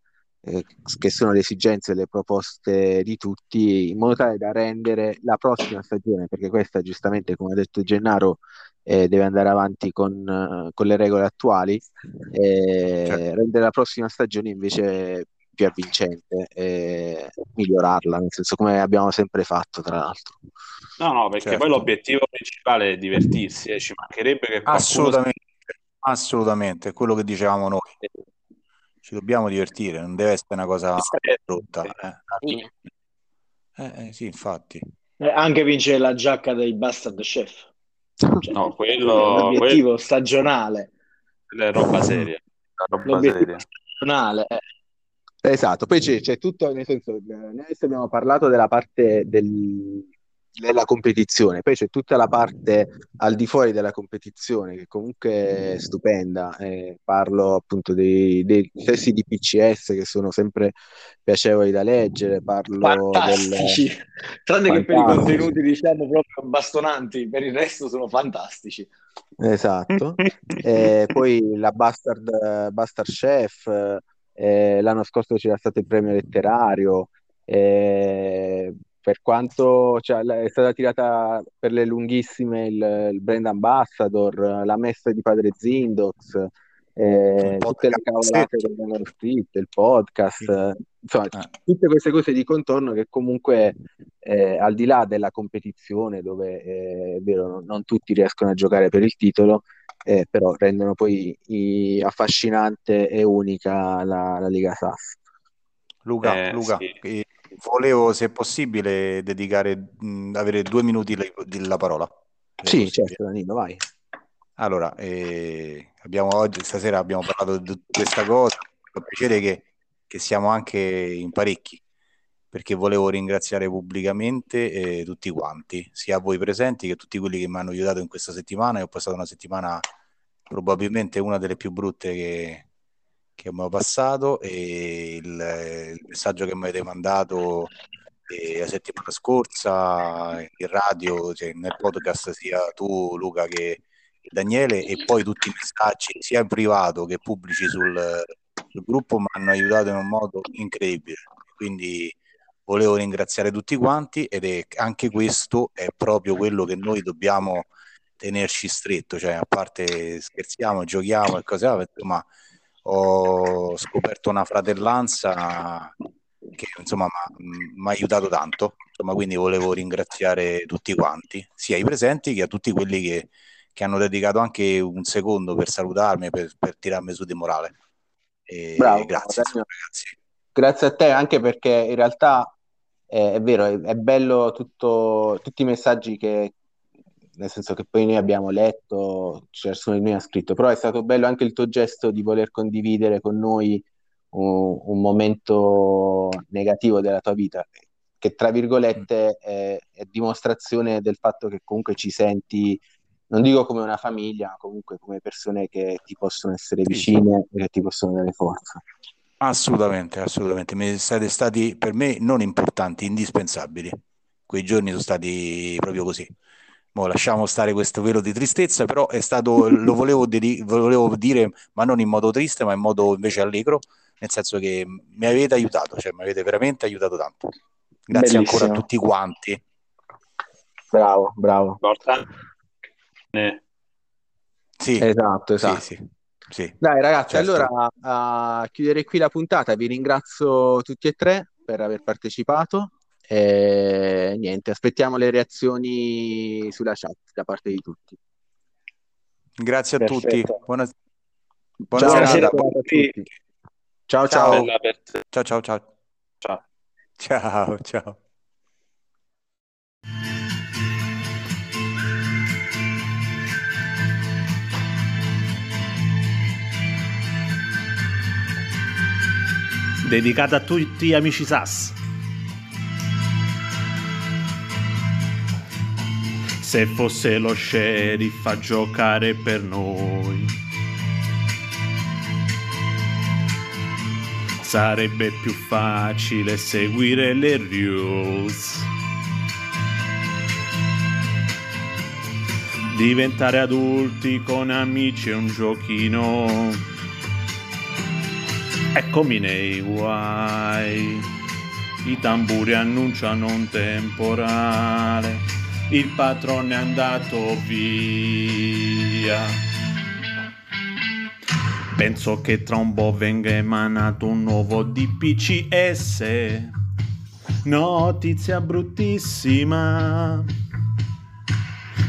eh, che sono le esigenze e le proposte di tutti, in modo tale da rendere la prossima stagione, perché questa giustamente, come ha detto Gennaro, eh, deve andare avanti con, eh, con le regole attuali, eh, Certo. rendere la prossima stagione invece più avvincente e migliorarla, nel senso come abbiamo sempre fatto, tra l'altro. No, no, perché Certo. poi l'obiettivo principale è divertirsi, eh. Ci mancherebbe che qualcuno Assolutamente, assolutamente, è quello che dicevamo noi. Ci dobbiamo divertire, non deve essere una cosa brutta. eh. Fine. Eh, eh, sì, infatti. Eh, anche vincere la giacca dei Bastard Chef. Cioè, No, quello è quello, l'obiettivo stagionale. quello è roba seria. roba L'obiettivo seria. stagionale. eh. Esatto, poi c'è, c'è tutto, nel senso, eh, noi adesso abbiamo parlato della parte del- della competizione, poi c'è tutta la parte al di fuori della competizione che comunque è stupenda. Eh, parlo appunto dei, dei testi di PCS che sono sempre piacevoli da leggere, parlo del... Fantastici. Tranne che per i Fantastici. contenuti, diciamo, proprio bastonanti, per il resto sono fantastici. Esatto. Eh, poi la Bastard, Bastard Chef, eh, l'anno scorso c'era stato il premio letterario, eh, per quanto cioè, è stata tirata per le lunghissime il, il brand ambassador, la messa di Padre Zindox, eh, tutte le cavolate che vengono scritte, il podcast, eh, insomma, Eh. tutte queste cose di contorno che comunque eh, al di là della competizione, dove eh, è vero, non, non tutti riescono a giocare per il titolo, eh, però rendono poi i- affascinante e unica la, la Liga SAS. Luca, Eh, Luca, sì. Volevo, se possibile, dedicare, mh, avere due minuti di- la parola. è Sì, possibile. certo, Danilo, vai. Allora, eh, abbiamo oggi, stasera abbiamo parlato di questa cosa, fa piacere che, che siamo anche in parecchi, perché volevo ringraziare pubblicamente eh, tutti quanti, sia voi presenti che tutti quelli che mi hanno aiutato in questa settimana. Io ho passato una settimana probabilmente una delle più brutte che, che abbiamo passato e il, il messaggio che mi avete mandato eh, la settimana scorsa in radio, cioè nel podcast, sia tu Luca che Daniele e poi tutti i messaggi sia in privato che pubblici sul, sul gruppo mi hanno aiutato in un modo incredibile. Quindi volevo ringraziare tutti quanti ed è anche questo è proprio quello che noi dobbiamo tenerci stretto, cioè a parte scherziamo, giochiamo e cose, insomma ho scoperto una fratellanza che insomma mi ha aiutato tanto, insomma quindi volevo ringraziare tutti quanti, sia i presenti che a tutti quelli che, che hanno dedicato anche un secondo per salutarmi, per, per tirarmi su di morale. E Bravo, grazie, insomma. Grazie a te, anche perché in realtà eh, è vero, è, è bello tutto, tutti i messaggi che, nel senso che poi noi abbiamo letto, nessuno di noi ha scritto, però è stato bello anche il tuo gesto di voler condividere con noi un, un momento negativo della tua vita, che tra virgolette è, è dimostrazione del fatto che comunque ci senti, non dico come una famiglia, ma comunque come persone che ti possono essere vicine e che ti possono dare forza. Assolutamente, assolutamente. Mi siete stati per me non importanti, indispensabili. Quei giorni sono stati proprio così. Mo lasciamo stare questo velo di tristezza, però è stato, lo volevo, dedi- volevo dire, ma non in modo triste, ma in modo invece allegro, nel senso che mi avete aiutato, cioè mi avete veramente aiutato tanto. Grazie ancora a Bellissimo. tutti quanti. Bravo, bravo. Importante. Eh, Sì, Esatto, sì, esatto. sì, sì. Dai ragazzi, Certo. allora a chiudere qui la puntata, vi ringrazio tutti e tre per aver partecipato e niente, aspettiamo le reazioni sulla chat da parte di tutti. Grazie a tutti. Perfetto. Buona, buona Ciao, serata. buona tutti. Ciao ciao. Ciao, ciao, ciao. Ciao. Ciao, ciao. Dedicata a tutti gli amici SAS. Se fosse lo sheriff a giocare per noi, sarebbe più facile seguire le rules. Diventare adulti con amici è un giochino. Eccomi nei guai, i tamburi annunciano un temporale, il patrone è andato via. Penso che tra un po' venga emanato un nuovo DPCS. Notizia bruttissima.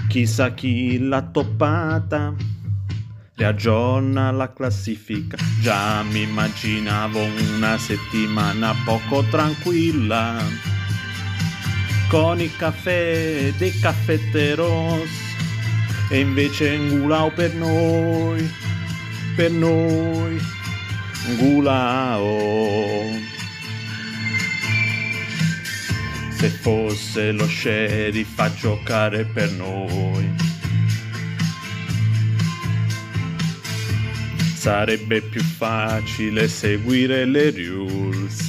Chissà chi l'ha toppata. Riaggiorna la classifica. Già mi immaginavo una settimana poco tranquilla. Con il caffè dei caffetteros. E invece Ngulao per noi. Per noi. Ngulao. Se fosse lo sheriff a giocare per noi. Sarebbe più facile seguire le rules.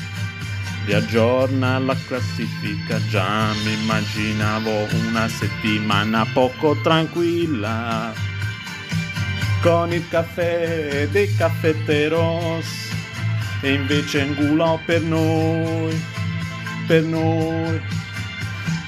Riaggiorna la classifica. Già mi immaginavo una settimana poco tranquilla. Con il caffè dei caffetteros. E invece Ngulò per noi per noi.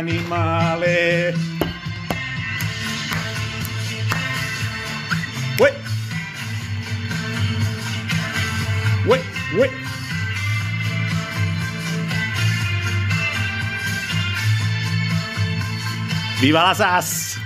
animales. ¡Viva las as!